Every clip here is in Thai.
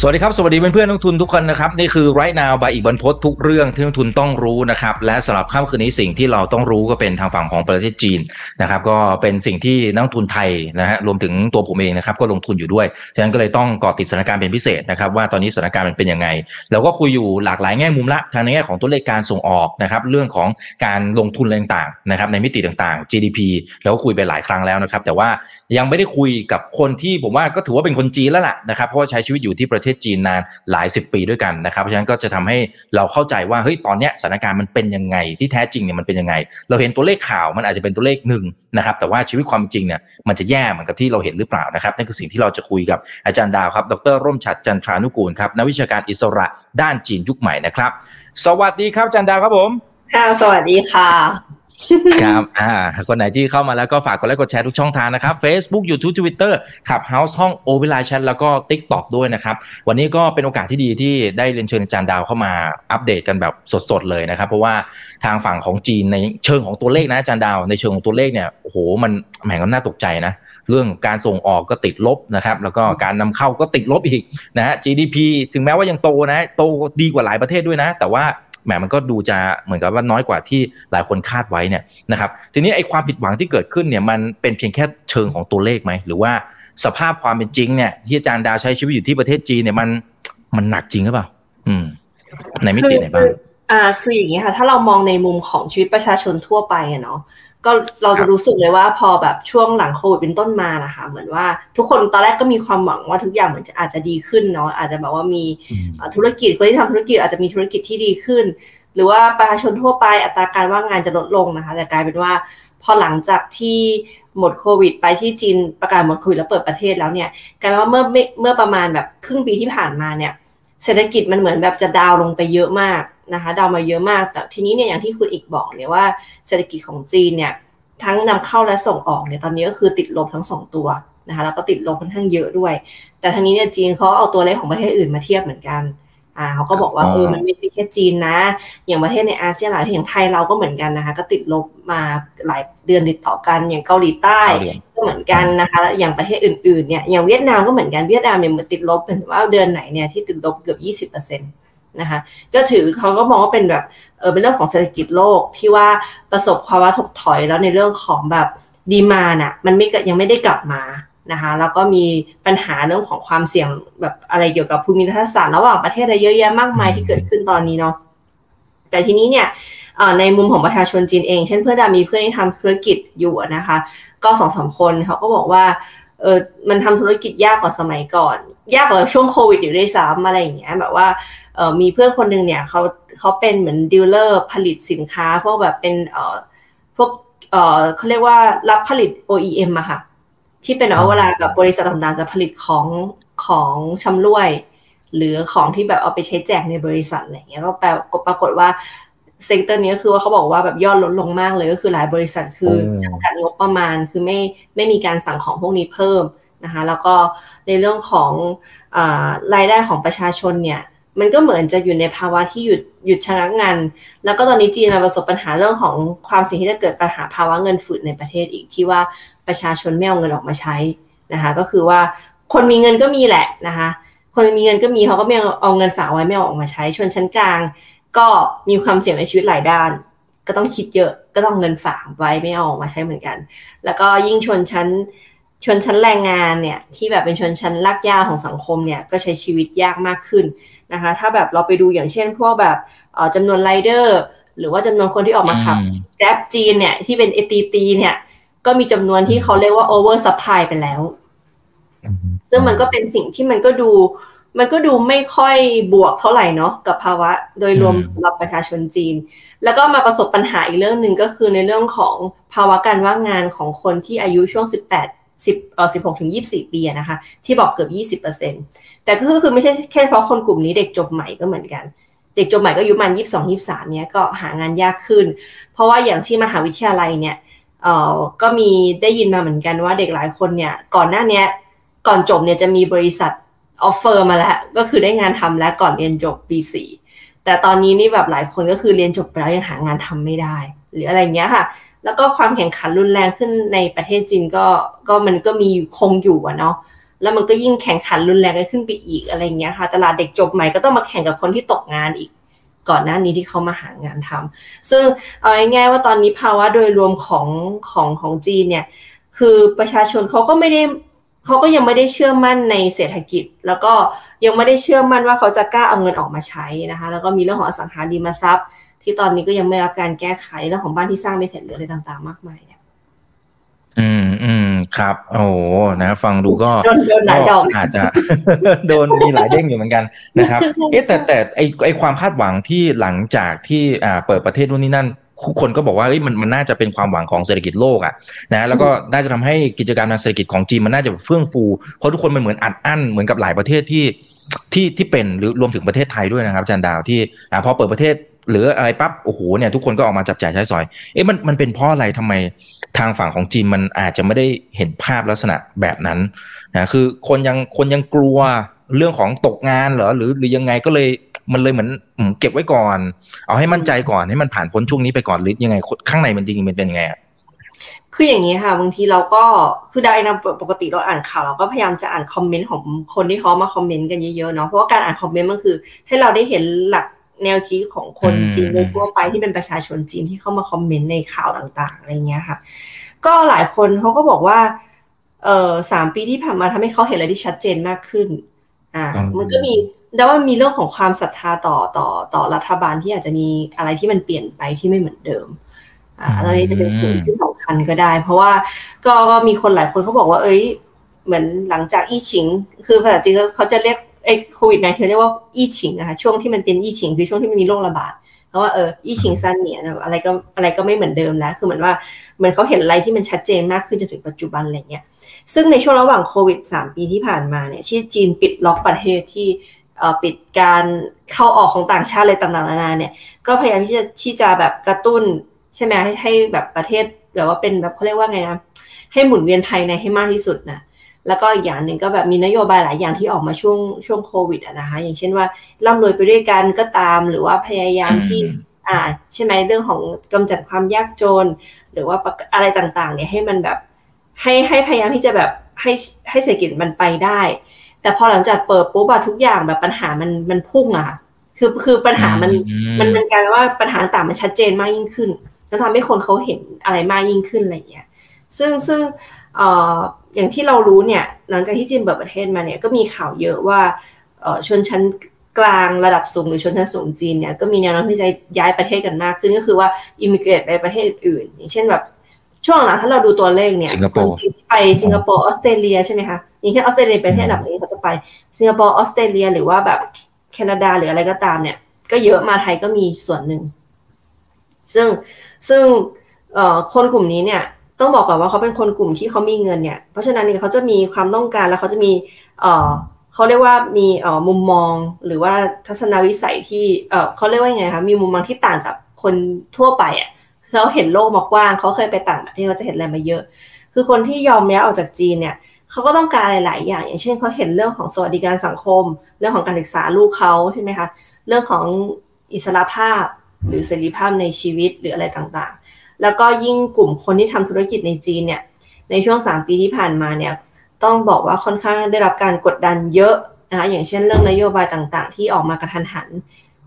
สวัสดีครับ สวัสดีเพื่อนๆนักทุนทุกคนนะครับ นี่คือไรนาวบายอีกบรรพททุกเรื่องที่นักทุนต้องรู้นะครับ และสำหรับค่ำคืนนี้สิ่งที่เราต้องรู้ก็เป็นทางฝั่งของประเทศจีนนะครับ ก็เป็นสิ่งที่นักทุนไทยนะฮะรวมถึงตัวผมเองนะครับ ก็ลงทุนอยู่ด้วยฉะนั้นก็เลยต้องเกาะติดสถานการณ์เป็นพิเศษนะครับ ว่าตอนนี้สถานการณ์มันเป็นยังไงเราก็คุยอยู่หลากหลายแง่มุมละทางในแง่ของตัวเลขการส่งออกนะครับเรื่องของการลงทุนอะไรต่างๆนะครับในมิติต่างๆ GDP เราก็คุยไปหลายครั้งแล้วนะครับ แต่ว่ายังไม่ได้คุยกับคนที่ผมว่าก็ถือว่าเป็นคนจีนแล้วล่ะนะครับเพราะว่าใช้ชีวิตอยู่ที่ประเทศจีนนานหลายสิบปีด้วยกันนะครับเพราะฉะนั้นก็จะทำให้เราเข้าใจว่าเฮ้ยตอนนี้สถานการณ์มันเป็นยังไงที่แท้จริงเนี่ยมันเป็นยังไง เราเห็นตัวเลขข่าวมันอาจจะเป็นตัวเลขหนึ่งนะครับแต่ว่าชีวิตความจริงเนี่ยมันจะแย่เหมือนกับที่เราเห็นหรือเปล่านะครับนั่นคือสิ่งที่เราจะคุยกับอาจารย์ดาวครับ ดรร่มฉัดจันทรานุกูลครับนักวิชาการอิสระด้านจีนยุคใหม่นะครับ สวัสดีครับอาจารย์ดาวครับผมค่ะสวัสดีค่ะ ครับอ่าคนไหนที่เข้ามาแล้วก็ฝากกดไลค์กดแชร์ทุกช่องทางนะครับ Facebook YouTube Twitter Clubhouse ห้องโอเวอร์ไลน์แชทแล้วก็ TikTok ด้วยนะครับ วันนี้ก็เป็นโอกาสที่ดีที่ได้เรียนเชิญอาจารย์ดาวเข้ามาอัปเดตกันแบบสดๆเลยนะครับ เพราะว่าทางฝั่งของจีนในเชิงของตัวเลขนะอาจารย์ดาว ในเชิงของตัวเลขเนี่ยโอ้โหมันแหมก็น่าตกใจนะ เรื่องการส่งออกก็ติดลบนะครับแล้วก็การนำเข้าก็ติดลบอีกนะฮะ GDP ถึงแม้ว่ายังโตนะโตดีกว่าหลายประเทศด้วยนะ แต่ว่า แหมมันก็ดูจะเหมือนกับว่าน้อยกว่าที่หลายคนคาดไว้เนี่ยนะครับทีนี้ไอ้ความผิดหวังที่เกิดขึ้นเนี่ยมันเป็นเพียงแค่เชิงของตัวเลขไหมหรือว่าสภาพความเป็นจริงเนี่ยที่อาจารย์ดาวใช้ชีวิตอยู่ที่ประเทศจีนเนี่ยมันมันหนักจริงหรือเปล่าอืมในมิติไหนบ้างอ่าคืออย่างนี้ค่ะถ้าเรามองในมุมของชีวิตประชาชนทั่วไปอะเนาะ ก็เราครัจะบรู้สึกเลยว่าพอแบบช่วงหลังโควิดเป็นต้นมานะคะ เหมือนว่าทุกคนตอนแรกก็มีความหวังว่าทุกอย่างเหมือนจะอาจจะดีขึ้นเนาะอาจจะแบบว่ามีอืมเอ่อธุรกิจคนที่ทำธุรกิจอาจจะมีธุรกิจที่ดีขึ้น หรือว่าประชาชนทั่วไปอัตราการว่างงานจะลดลงนะคะ แต่กลายเป็นว่าพอหลังจากที่หมดโควิด ไปที่จีนประกาศหมดโควิดแล้วเปิดประเทศแล้วเนี่ยกลายเป็นว่าเมื่อไม่เมื่อประมาณแบบครึ่งปีที่ผ่านมาเนี่ย เศรษฐกิจมันเหมือนแบบจะดาวน์ลงไปเยอะมากนะคะดาวน์มาเยอะมาก แต่ทีนี้เนี่ยอย่างที่คุณอีกบอกเนี่ยว่าเศรษฐกิจของจีนเนี่ยทั้งนำเข้าและส่งออกเนี่ยตอนนี้ก็คือติดลบทั้งสองตัวนะคะแล้วก็ติดลบค่อนข้างเยอะด้วย แต่ทางนี้เนี่ยจีนเขาเอาตัวเลขของประเทศอื่นมาเทียบเหมือนกันอ่าเขาก็บอกว่าอ๋อเออมันไม่ใช่แค่จีนนะ อย่างประเทศในอาเซียนหลายประเทศอย่างไทยเราก็เหมือนกันนะคะ ก็ติดลบมาหลายเดือนติดต่อกันอย่างเกาหลีใต้ เหมือนกันนะคะอย่างประเทศอื่นๆเนี่ยอย่างเวียดนามก็เหมือนกันเวียดนามเนี่ยเหมือนติดลบเป็นว่าเดือนไหนเนี่ยที่ติดลบเกือบ20%นะคะก็ถือเขาก็มองว่าเป็นแบบเออเป็นเรื่องของเศรษฐกิจโลกที่ว่าประสบภาวะถดถอยแล้วในเรื่องของแบบดีมาน่ะมันไม่ยังไม่ได้กลับมานะคะแล้วก็มีปัญหาเรื่องของความเสี่ยงแบบอะไรเกี่ยวกับภูมิรัฐศาสตร์ระหว่างประเทศอะไรเยอะแยะมากมายที่เกิดขึ้นตอนนี้เนาะ แต่ทีนี้เนี่ยในมุมของประชาชนจีนเอง เช่นเพื่อนดามีเพื่อนที่ทำธุรกิจอยู่นะคะ ก็สองสามคนเขาก็บอกว่าเออมันทำธุรกิจยากกว่าสมัยก่อน ยากกว่าช่วงโควิดอยู่ด้วยซ้ำอะไรอย่างเงี้ยแบบว่าเออมีเพื่อนคนหนึ่งเนี่ยเขาเขาเป็นเหมือน dealer ผลิตสินค้าพวกแบบเป็นเออพวกเออเขาเรียกว่ารับผลิต OEM อะค่ะ ที่เป็นว่าเวลาแบบบริษัทต่างๆจะผลิตของของชำร่วย หรือของที่แบบเอาไปใช้แจกในบริษัทอะไรอย่างเงี้ยก็แปลปรากฏว่า sector นี้ก็คือว่าเขาบอกว่าแบบยอดลดลงมากเลยก็คือหลายบริษัทคือโอ้จำกัดงบประมาณคือไม่ไม่มีการสั่งของพวกนี้เพิ่มนะคะแล้วก็ในเรื่องของอารายได้ของประชาชนเนี่ยมันก็เหมือนจะอยู่ในภาวะที่หยุดหยุดชะงักงานแล้วก็ตอนนี้จีนมาประสบปัญหาเรื่องของความเสี่ยงที่จะเกิดปัญหาภาวะเงินฝืดในประเทศอีกที่ว่าประชาชนไม่เอาเงินออกมาใช้นะคะก็คือว่าคนมีเงินก็มีแหละนะคะ คนมีเงินก็มีเขาก็ไม่เอาเอาเงินฝากไว้ไม่เอาออกมาใช้ชนชั้นกลาง ก็มีความเสี่ยงในชีวิตหลายด้าน ก็ต้องคิดเยอะก็ต้องเงินฝากไว้ไม่เอาออกมาใช้เหมือนกัน แล้วก็ยิ่งชนชั้นชนชั้นแรงงานเนี่ยที่แบบเป็นชนชั้นลากย่าของสังคมเนี่ยก็ใช้ชีวิตยากมากขึ้นนะคะ ถ้าแบบเราไปดูอย่างเช่นพวกแบบเอ่อจำนวนไรเดอร์หรือว่าจำนวนคนที่ออกมาขับอืมแกร็บจีนเนี่ยที่เป็นเอตีตีเนี่ยก็มีจำนวนที่เขาเรียกว่า over supply ไปแล้ว ซึ่งมันก็เป็นสิ่งที่มันก็ดู มันก็ดูไม่ค่อยบวกเท่าไหร่เนาะกับภาวะโดยรวมอืมสำหรับประชาชนจีน แล้วก็มาประสบปัญหาอีกเรื่องหนึ่งก็คือในเรื่องของภาวะการว่างงานของคนที่อายุช่วง 18 10เอ่อ16ถึง24 ปีอะนะคะที่บอกเกือบ20%แต่ก็คือคือไม่ใช่แค่เฉพาะคนกลุ่มนี้เด็กจบใหม่ก็เหมือนกัน เด็กจบใหม่ก็อายุประมัน22 23เนี้ยก็หางานยากขึ้น เพราะว่าอย่างที่มหาวิทยาลัยเนี่ยเอ่อก็มีได้ยินมาเหมือนกันว่าเด็กหลายคนเนี่ยก่อนหน้าเนี้ย ก่อนจบเนี่ยจะมีบริษัทออฟเฟอร์มาแล้ว ก็คือได้งานทำแล้วก่อนเรียนจบปี4แต่ตอนนี้นี่แบบหลายคนก็คือเรียนจบไปแล้วยังหางานทำไม่ได้ หรืออะไรเงี้ยค่ะ แล้วก็ความแข่งขันรุนแรงขึ้นในประเทศจีนก็ก็มันก็มีคงอยู่อะเนาะแล้วมันก็ยิ่งแข่งขันรุนแรงขึ้นไปอีกอะไรเงี้ยค่ะ ตลาดเด็กจบใหม่ก็ต้องมาแข่งกับคนที่ตกงานอีกก่อนหน้านี้ที่เขามาหางานทำซึ่งเอาง่ายๆว่าตอนนี้ภาวะโดยรวมของของของจีนเนี่ย คือประชาชนเขาก็ไม่ได้ เขาก็ยังไม่ได้เชื่อมั่นในเศรษฐกิจ แล้วก็ยังไม่ได้เชื่อมั่นว่าเขาจะกล้าเอาเงินออกมาใช้นะคะ แล้วก็มีเรื่องของอสังหาริมทรัพย์ ที่ตอนนี้ก็ยังไม่รับการแก้ไขเรื่องของบ้านที่สร้างไม่เสร็จหรืออะไรต่างๆ มากมายเนี่ยอืมอืมครับ โอ้นะ ฟังดูก็โดนโดนหลายดอกอาจจะโดนมีหลายเด้งอยู่เหมือนกันนะครับ เอ๊ะแต่แต่ไอไอความคาดหวังที่หลังจากที่อ่าเปิดประเทศนู่นนี่นั่นทุก คนก็บอกว่าเอ้ยมันมันน่าจะเป็นความหวังของเศรษฐกิจโลกอะนะแล้วก็น่าจะทำให้กิจการทางเศรษฐกิจของจีนมันน่าจะเฟื่องฟู เพราะทุกคนมันเหมือนอัดอั้นเหมือนกับหลายประเทศที่ที่ที่เป็นหรือรวมถึงประเทศไทยด้วยนะครับอาจารย์ดาวที่อ่าพอเปิดประเทศหรืออะไรปั๊บโอ้โหเนี่ยทุกคนก็ออกมาจับจ่ายใช้สอย เอ๊ะมันมันเป็นเพราะอะไรทำไมทางฝั่งของจีนมันอาจจะไม่ได้เห็นภาพลักษณะแบบนั้นนะคือคนยังคนยังกลัว เรื่องของตกงานเหรอหรือหรือยังไงก็เลยมันเลยเหมือนอืมเก็บไว้ก่อน เอาให้มั่นใจก่อนให้มันผ่านพ้นช่วงนี้ไปก่อนหรือยังไงข้างในมันจริงๆมันเป็นยังไงอะคืออย่างนี้ค่ะบางทีเราก็คือได้นะปกติเราอ่านข่าวเราก็พยายามจะอ่านคอมเมนต์ของคนที่เขามาคอมเมนต์กันเยอะๆเนาะเพราะว่าการอ่านคอมเมนต์มันคือ ให้เราได้เห็นหลักแนวคิดของคนจีนโดยทั่วไปที่เป็นประชาชนจีนที่เข้ามาคอมเมนต์ในข่าวต่างๆอะไรเงี้ยค่ะ ก็หลายคนเขาก็บอกว่าเออสามปีที่ผ่านมาทำให้เขาเห็นอะไรที่ชัดเจนมากขึ้น อ่ามันก็มีแต่ว่ามีเรื่องของความศรัทธาต่อต่อต่อรัฐบาลที่อาจจะมีอะไรที่มันเปลี่ยนไปที่ไม่เหมือนเดิมอ่าอันนี้จะเป็นสิ่งที่สำคัญก็ได้ เพราะว่าก็ก็มีคนหลายคนเขาบอกว่า เอ้ย เหมือนหลังจากอี้ฉิง คือภาษาจีนเขาจะเรียกไอ้โควิดไนเรียกว่าอี้ฉิงนะคะช่วงที่มันเป็นอี้ฉิง คือช่วงที่มันมีโรคระบาด เพราะว่าเอออี้ฉิงซันเนี่ยอะไรก็อะไรก็ไม่เหมือนเดิมแล้วคือเหมือนว่าเหมือนเขาเห็นอะไรที่มันชัดเจนมากขึ้นจนถึงปัจจุบันอะไรเงี้ยซึ่งในช่วงระหว่างโควิด 3 ปีที่ผ่านมาเนี่ยที่จีนปิดล็อกประเทศที่ปิดการเข้าออกของต่างชาติอะไรต่างๆนานาเนี่ยก็พยายามที่จะที่จะแบบกระตุ้นใช่ไหมให้ให้แบบประเทศแบบว่าเป็นแบบเขาเรียกว่าไงนะให้หมุนเวียนภายในให้มากที่สุดนะ แล้วก็อีกอย่างหนึ่งก็แบบมีนโยบายหลายอย่างที่ออกมาช่วงช่วงโควิดอะนะคะ อย่างเช่นว่าร่ำรวยไปด้วยกันก็ตาม หรือว่าพยายามที่อ่าใช่ไหมเรื่องของกำจัดความยากจน หรือว่าอะไรต่างๆ เนี่ยให้มันแบบให้ให้พยายามที่จะแบบให้ให้เศรษฐกิจมันไปได้ แต่พอหลังจากเปิดปุ๊บอะทุกอย่างแบบปัญหามันมันพุ่งอะคือคือปัญหามันมันมันกลายว่าปัญหาต่างมันชัดเจนมากยิ่งขึ้น แล้วทำให้คนเขาเห็นอะไรมากยิ่งขึ้นอะไรอย่างเงี้ยซึ่งซึ่งเอ่ออย่างที่เรารู้เนี่ยหลังจากที่จีนเปิดประเทศมาเนี่ยก็มีข่าวเยอะว่าชนชั้นกลางระดับสูงหรือชนชั้นสูงจีนเนี่ยก็มีแนวโน้มที่จะย้ายประเทศกันมากขึ้นก็คือว่าอิมิเกรตไปประเทศอื่นอย่างเช่นแบบช่วงหลังถ้าเราดูตัวเลขเนี่ยคนจีนที่ไปสิงคโปร์ออสเตรเลียใช่ไหมคะอย่างเช่นออสเตรเลียเป็นประเทศอันดับนี้เขาจะไปสิงคโปร์ออสเตรเลีย หรือว่าแบบแคนาดาหรืออะไรก็ตามเนี่ย ก็เยอะมาไทยก็มีส่วนหนึ่งซึ่งซึ่งคนกลุ่มนี้เนี่ย ต้องบอกก่อนว่าเขาเป็นคนกลุ่มที่เขามีเงินเนี่ย เพราะฉะนั้นเนี่ยเขาจะมีความต้องการแล้วเขาจะมีเอ่อเขาเรียกว่ามีเอ่อมุมมองหรือว่าทัศนวิสัยที่เอ่อเขาเรียกว่าไงคะมีมุมมองที่ต่างจากคนทั่วไปอะเขาเห็นโลกมากว้างเขาเคยไปต่างประเทศเขาจะเห็นอะไรมาเยอะ คือคนที่ยอมย้ายออกจากจีนเนี่ยเขาก็ต้องการหลาย ๆ อย่าง อย่างเช่นเขาเห็นเรื่องของสวัสดิการสังคม เรื่องของการศึกษาลูกเขาใช่ไหมคะเรื่องของอิสรภาพหรือเสรีภาพในชีวิตหรืออะไรต่างๆ แล้วก็ยิ่งกลุ่มคนที่ทำธุรกิจในจีนเนี่ยในช่วง 3 ปีที่ผ่านมาเนี่ยต้องบอกว่าค่อนข้างได้รับการกดดันเยอะนะคะอย่างเช่นเรื่องนโยบายต่างๆ ที่ออกมากระทันหัน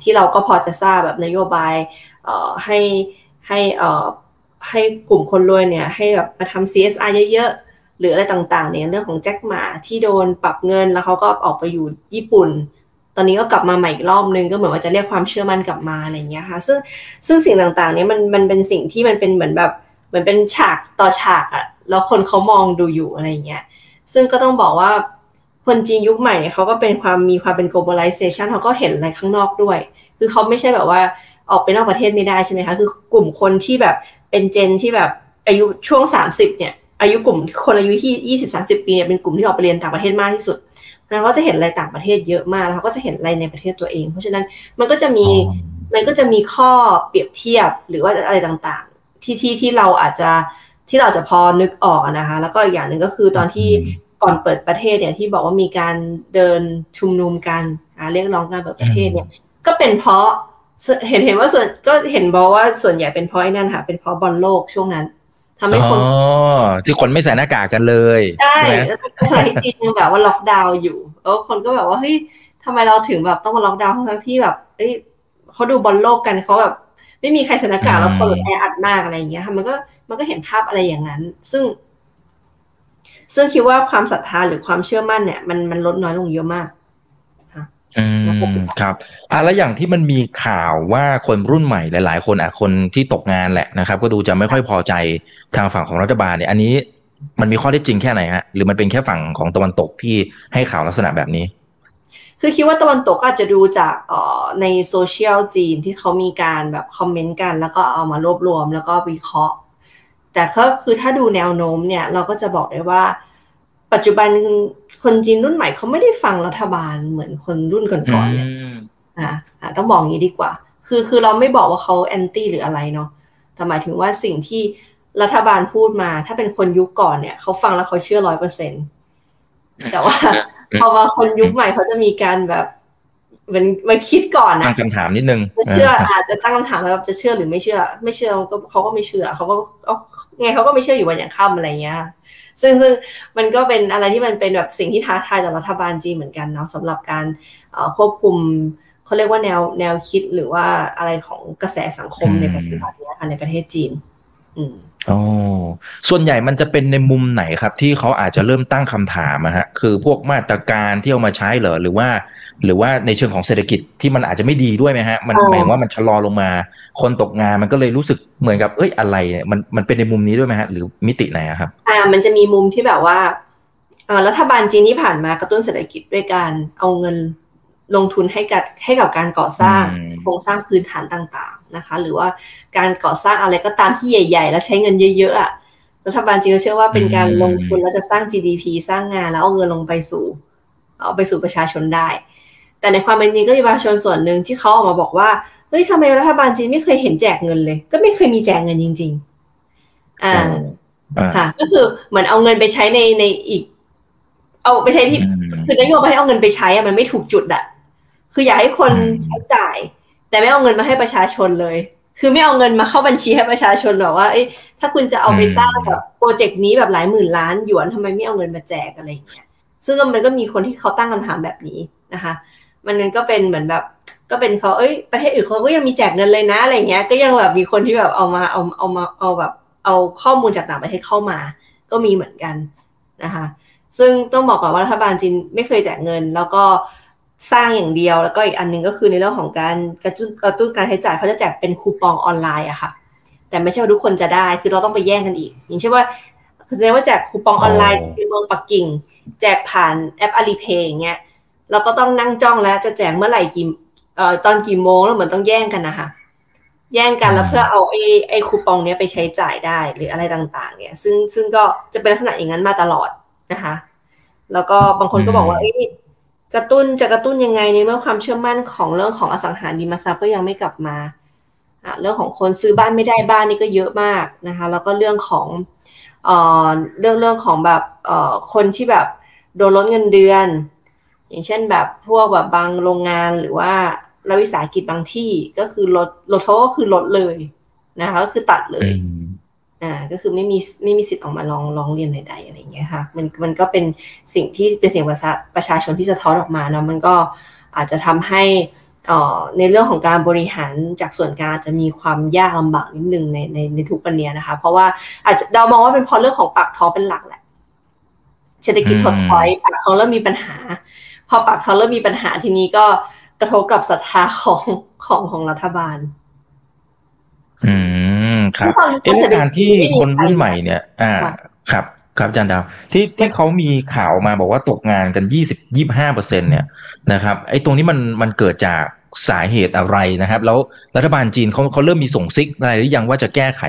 ที่เราก็พอจะทราบแบบนโยบายให้ให้ให้กลุ่มคนรวยเนี่ยให้แบบมาทำ CSR เยอะๆ หรืออะไรต่างๆเนี่ยเรื่องของแจ็คหมาที่โดนปรับเงินแล้วเขาก็ออกไปอยู่ญี่ปุ่น ตอนนี้ก็กลับมาใหม่อีกรอบนึงก็เหมือนว่าจะเรียกความเชื่อมั่นกลับมาอะไรเงี้ยค่ะ ซึ่งซึ่งสิ่งต่างๆ เนี้มันมันเป็นสิ่งที่มันเป็นเหมือนแบบเหมือนเป็นฉากต่อฉากอะแล้วคนเขามองดูอยู่อะไรเงี้ย ซึ่งก็ต้องบอกว่าคนจีนยุคใหม่เขาก็เป็นความมีความเป็น globalization เขาก็เห็นอะไรข้างนอกด้วย คือเขาไม่ใช่แบบว่าออกไปนอกประเทศไม่ได้ใช่ไหมคะ คือกลุ่มคนที่แบบเป็นเจนที่แบบอายุช่วง 30เนี่ยอายุกลุ่มคนอายุที่ยี่สิบสาสิบปีเนี่ยเป็นกลุ่มที่ออกไปเรียนต่างประเทศมากที่สุด แล้วก็จะเห็นอะไรต่างประเทศเยอะมากแล้วก็จะเห็นอะไรในประเทศตัวเอง เพราะฉะนั้นมันก็จะมีมันก็จะมีข้อเปรียบเทียบหรือว่าอะไรต่างๆ ที่ที่ที่เราอาจจะที่เราจะพอนึกออกนะคะ แล้วก็อีกอย่างหนึ่งก็คือตอนที่ก่อนเปิดประเทศเนี่ยที่บอกว่ามีการเดินชุมนุมกันเรียกร้องการเปิดประเทศเนี่ยก็เป็นเพราะเห็นเห็นว่าส่วนก็เห็นบอกว่าส่วนใหญ่เป็นเพราะไอ้นั่นค่ะเป็นเพราะบอลโลกช่วงนั้น ทำให้คนอ๋อที่คนไม่ใส่หน้ากากกันเลยใช่ไหมแล้วก็ประเทศจีนยังแบบว่าล็อกดาวน์อยู่แล้วคนก็แบบว่าเฮ้ยทำไมเราถึงแบบต้องมาล็อกดาวน์ทั้งที่แบบเอ้ยเขาดูบอลโลกกันเขาแบบ ไม่มีใครใส่หน้ากากแล้วคนแบบแออัดมากอะไรอย่างเงี้ยค่ะมันก็มันก็เห็นภาพอะไรอย่างนั้น ซึ่ง ซึ่งคิดว่าความศรัทธาหรือความเชื่อมั่นเนี่ย มันมันลดน้อยลงเยอะมาก อืมครับอะแล้วอย่างที่มันมีข่าวว่าคนรุ่นใหม่หลาย ๆ คนอะคนที่ตกงานแหละนะครับ ก็ดูจะไม่ค่อยพอใจทางฝั่งของรัฐบาลเนี่ย อันนี้มันมีข้อเท็จจริงแค่ไหนฮะหรือมันเป็นแค่ฝั่งของตะวันตกที่ให้ข่าวลักษณะแบบนี้ คือคิดว่าตะวันตกอาจจะดูจากออในโซเชียลจีนที่เขามีการแบบคอมเมนต์กัน แล้วก็เอามารวบรวมแล้วก็วิเคราะห์ แต่ก็คือถ้าดูแนวโน้มเนี่ย เราก็จะบอกได้ว่า ปัจจุบันคนจีนรุ่นใหม่เขาไม่ได้ฟังรัฐบาลเหมือนคนรุ่นก่อนๆเนี่ยอ่าอ่าต้องบอกอย่างนี้ดีกว่า คือคือเราไม่บอกว่าเขาแอนตี้หรืออะไรเนาะแต่หมายถึงว่าสิ่งที่รัฐบาลพูดมา ถ้าเป็นคนยุคก่อนเนี่ยเขาฟังแล้วเขาเชื่อร้อยเปอร์เซ็นแต่ว่าพอมาคนยุคใหม่เขาจะมีการแบบเห มือนมาคิดก่อนตั้นะงคำถามนิดนึงจะเชื่ออาจจะตั้งคำถามแล้วจะเชื่อหรือไม่เชื่อ ไม่เชื่อก็เขาก็ไม่เชื่อเขาก็เอาไงเขาก็ไม่เชื่ออยู่วันอย่างค่ำอะไรเงี้ย ซึ่งซึ่งมันก็เป็นอะไรที่มันเป็นแบบสิ่งที่ท้าทายต่อรัฐบาลจีนเหมือนกันเนาะสำหรับการเอ่อควบคุมเขาเรียกว่าแนวแนวคิดหรือว่าอะไรของกระแสสังคมในปัจจุบันเนี้ยค่ะในประเทศจีน อืม อ๋อส่วนใหญ่มันจะเป็นในมุมไหนครับ ที่เขาอาจจะเริ่มตั้งคำถามอะฮะคือพวกมาตรการที่เอามาใช้เหรอหรือว่า หรือว่าในเชิงของเศรษฐกิจที่มันอาจจะไม่ดีด้วยไหมฮะ มันอ๋อหมายถึงว่ามันชะลอลงมา คนตกงานมันก็เลยรู้สึกเหมือนกับเอ้ยอะไรเนี่ยมันมันเป็นในมุมนี้ด้วยไหมฮะหรือมิติไหนอะครับ อ่า มันจะมีมุมที่แบบว่าเอ่อรัฐบาลจีนที่ผ่านมากระตุ้นเศรษฐกิจด้วยการเอาเงินลงทุนให้กับให้กับการก่อสร้างอืมโครงสร้างพื้นฐานต่างๆ นะคะ หรือว่าการก่อสร้างอะไรก็ตามที่ใหญ่ ๆ แล้วใช้เงินเยอะๆอะรัฐบาลจีนก็เชื่อว่าเป็นการลงทุนแล้วจะสร้าง GDP สร้างงานแล้วเอาเงินลงไปสู่ เอาไปสู่ประชาชนได้ แต่ในความเป็นจริงก็มีประชาชนส่วนหนึ่งที่เขาออกมาบอกว่าเฮ้ยทำไมรัฐบาลจีนไม่เคยเห็นแจกเงินเลย ก็ไม่เคยมีแจกเงินจริง ๆ อ่าอ่าค่ะก็คือเหมือนเอาเงินไปใช้ในในอีก เอาไปใช้ที่อืมคือนโยบายให้เอาเงินไปใช้อะมันไม่ถูกจุดอะคืออยากให้คนอืมใช้จ่าย แต่ไม่เอาเงินมาให้ประชาชนเลย คือไม่เอาเงินมาเข้าบัญชีให้ประชาชนหรอกว่าเอ้ยถ้าคุณจะเอาไปสร้างแบบโปรเจกต์นี้แบบหลายหมื่นล้านหยวนทำไมไม่เอาเงินมาแจกอะไรอย่างเงี้ยซึ่งมันก็มีคนที่เขาตั้งคำถามแบบนี้นะคะ มันก็เป็นเหมือนแบบก็เป็นเขาเอ้ยประเทศอื่นเขาก็ยังมีแจกเงินเลยนะอะไรเงี้ย ก็ยังแบบมีคนที่แบบเอามาเอาเอามาเอาแบบเอาข้อมูลจากต่างประเทศเข้ามา ก็มีเหมือนกันนะคะ ซึ่งต้องบอกก่อนว่ารัฐบาลจีนไม่เคยแจกเงิน แล้วก็ สร้างอย่างเดียว แล้วก็อีกอันหนึงก็คือในเรื่องของการกระตุ้นกระตุ้นการใช้จ่ายเขาจะแจกเป็นคูปองออนไลน์อะค่ะ แต่ไม่ใช่ว่าทุกคนจะได้คือเราต้องไปแย่งกันอีก อย่างเช่นว่าคือแสดงว่าแจกคูปองออนไลน์อ๋อในเมืองปักกิ่ง แจกผ่านแอป Alipay อย่างเงี้ยเราก็ต้องนั่งจ้องแล้วจะแจกเมื่อไหร่กี่เอ่อตอนกี่โมงแล้วเหมือนต้องแย่งกันนะคะแย่งกันแล้วเพื่อเอาไอ้ไอ้คูปองเนี้ยไปใช้จ่ายได้หรืออะไรต่าง ๆ เนี่ย ซึ่งซึ่งก็จะเป็นลักษณะอย่างนั้นมาตลอดนะคะ แล้วก็บางคนก็บอกว่าอืมเอ้ย กระตุ้นจะกระตุ้นยังไงในเมื่อความเชื่อมั่นของเรื่องของอสังหาริมทรัพย์ก็ยังไม่กลับมาเรื่องของคนซื้อบ้านไม่ได้บ้านนี่ก็เยอะมากนะคะแล้วก็เรื่องของเอ่อเรื่องเรื่องของแบบเอ่อคนที่แบบโดนลดเงินเดือน อย่างเช่นแบบพวกแบบบางโรงงานหรือว่ารัฐวิสาหกิจบางที่ก็คือลดลดเขาก็คือลดเลยนะคะก็คือตัดเลย อืมอ่าก็คือไม่มีไม่มีสิทธิ์ออกมาร้องร้องเรียนใดๆอะไรอย่างเงี้ยค่ะมันมันก็เป็นสิ่งที่เป็นเสียงประชาประชาชนที่สะท้อนออกมาเนาะมันก็อาจจะทำให้เอ่อในเรื่องของการบริหารจากส่วนกลางอาจจะมีความยากลำบากนิดนึงในในในทุกวันเนี้ยนะคะ เพราะว่าอาจจะเรามองว่าเป็นเพราะเรื่องของปากท้องเป็นหลักแหละเศรษฐกิจถดถอยปากท้องเริ่มมีปัญหา พอปากท้องเริ่มมีปัญหาทีนี้ก็กระทบกับศรัทธาของของของรัฐบาล อืม ครับตอนเอ๊ะเศรษฐกิจการที่ไม่มีคนรุ่นใครใหม่เนี่ย อ่าค่ะครับ ครับอาจารย์ดาว ที่ที่เขามีข่าวมาบอกว่าตกงานกันยี่สิบยี่ห้าเปอร์เซ็นเนี่ยนะครับไอ้ตรงนี้มันมันเกิดจากสาเหตุอะไรนะครับ แล้วรัฐบาลจีนเขาเขาเริ่มมีส่งซิกอะไรหรือยังว่าจะแก้ไข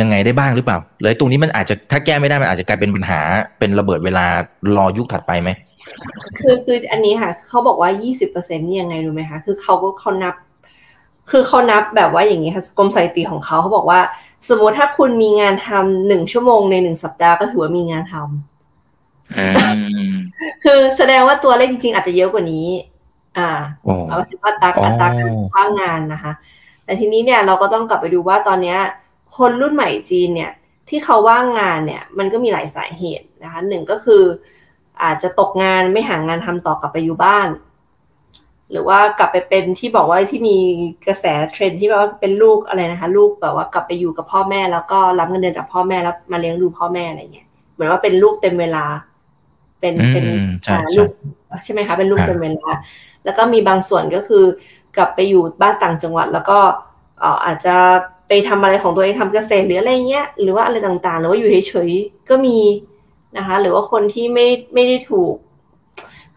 ยังไงได้บ้างหรือเปล่าเลยตรงนี้มันอาจจะถ้าแก้ไม่ได้มันอาจจะกลายเป็นปัญหาเป็นระเบิดเวลารอยุคถัดไปไหมคือคืออันนี้ค่ะ เขาบอกว่ายี่สิบเปอร์เซ็นนี่ยังไงรู้ไหมคะ คือเขาก็เขานับ คือเขานับแบบว่าอย่างนี้ค่ะกรมสถิติของเขาเขาบอกว่า สมมติถ้าคุณมีงานทำหนึ่งชั่วโมงในหนึ่งสัปดาห์ก็ถือว่ามีงานทำอืมคือแสดงว่าตัวเลขจริงๆ อาจจะเยอะกว่านี้ อ่าโอ้เราคิดว่าตักอ๋ออัอัตราการว่างงานนะคะ แต่ทีนี้เนี่ยเราก็ต้องกลับไปดูว่าตอนเนี้ย คนรุ่นใหม่จีนเนี่ย ที่เขาว่างงานเนี่ย มันก็มีหลายสาเหตุนะคะหนึ่งก็คือ อาจจะตกงานไม่หางานทำต่อกลับไปอยู่บ้าน หรือว่ากลับไปเป็นที่บอกว่าที่มีกระแสเทรนด์ที่แบบว่าเป็นลูกอะไรนะคะ ลูกแบบว่ากลับไปอยู่กับพ่อแม่ แล้วก็รับเงินเดือนจากพ่อแม่แล้วมาเลี้ยงดูพ่อแม่อะไรเงี้ยเหมือนว่าเป็นลูกเต็มเวลา เป็นเป็นอืมใช่อ่าใช่ลูกใช่ไหมคะเป็นลูกครับเต็มเวลา แล้วก็มีบางส่วนก็คือกลับไปอยู่บ้านต่างจังหวัด แล้วก็เอ่ออาจจะไปทำอะไรของตัวเองทำเกษตรหรืออะไรเงี้ยหรือว่าอะไรต่างๆ หรือว่าอยู่เฉยๆก็มีนะคะ หรือว่าคนที่ไม่ไม่ได้ถูก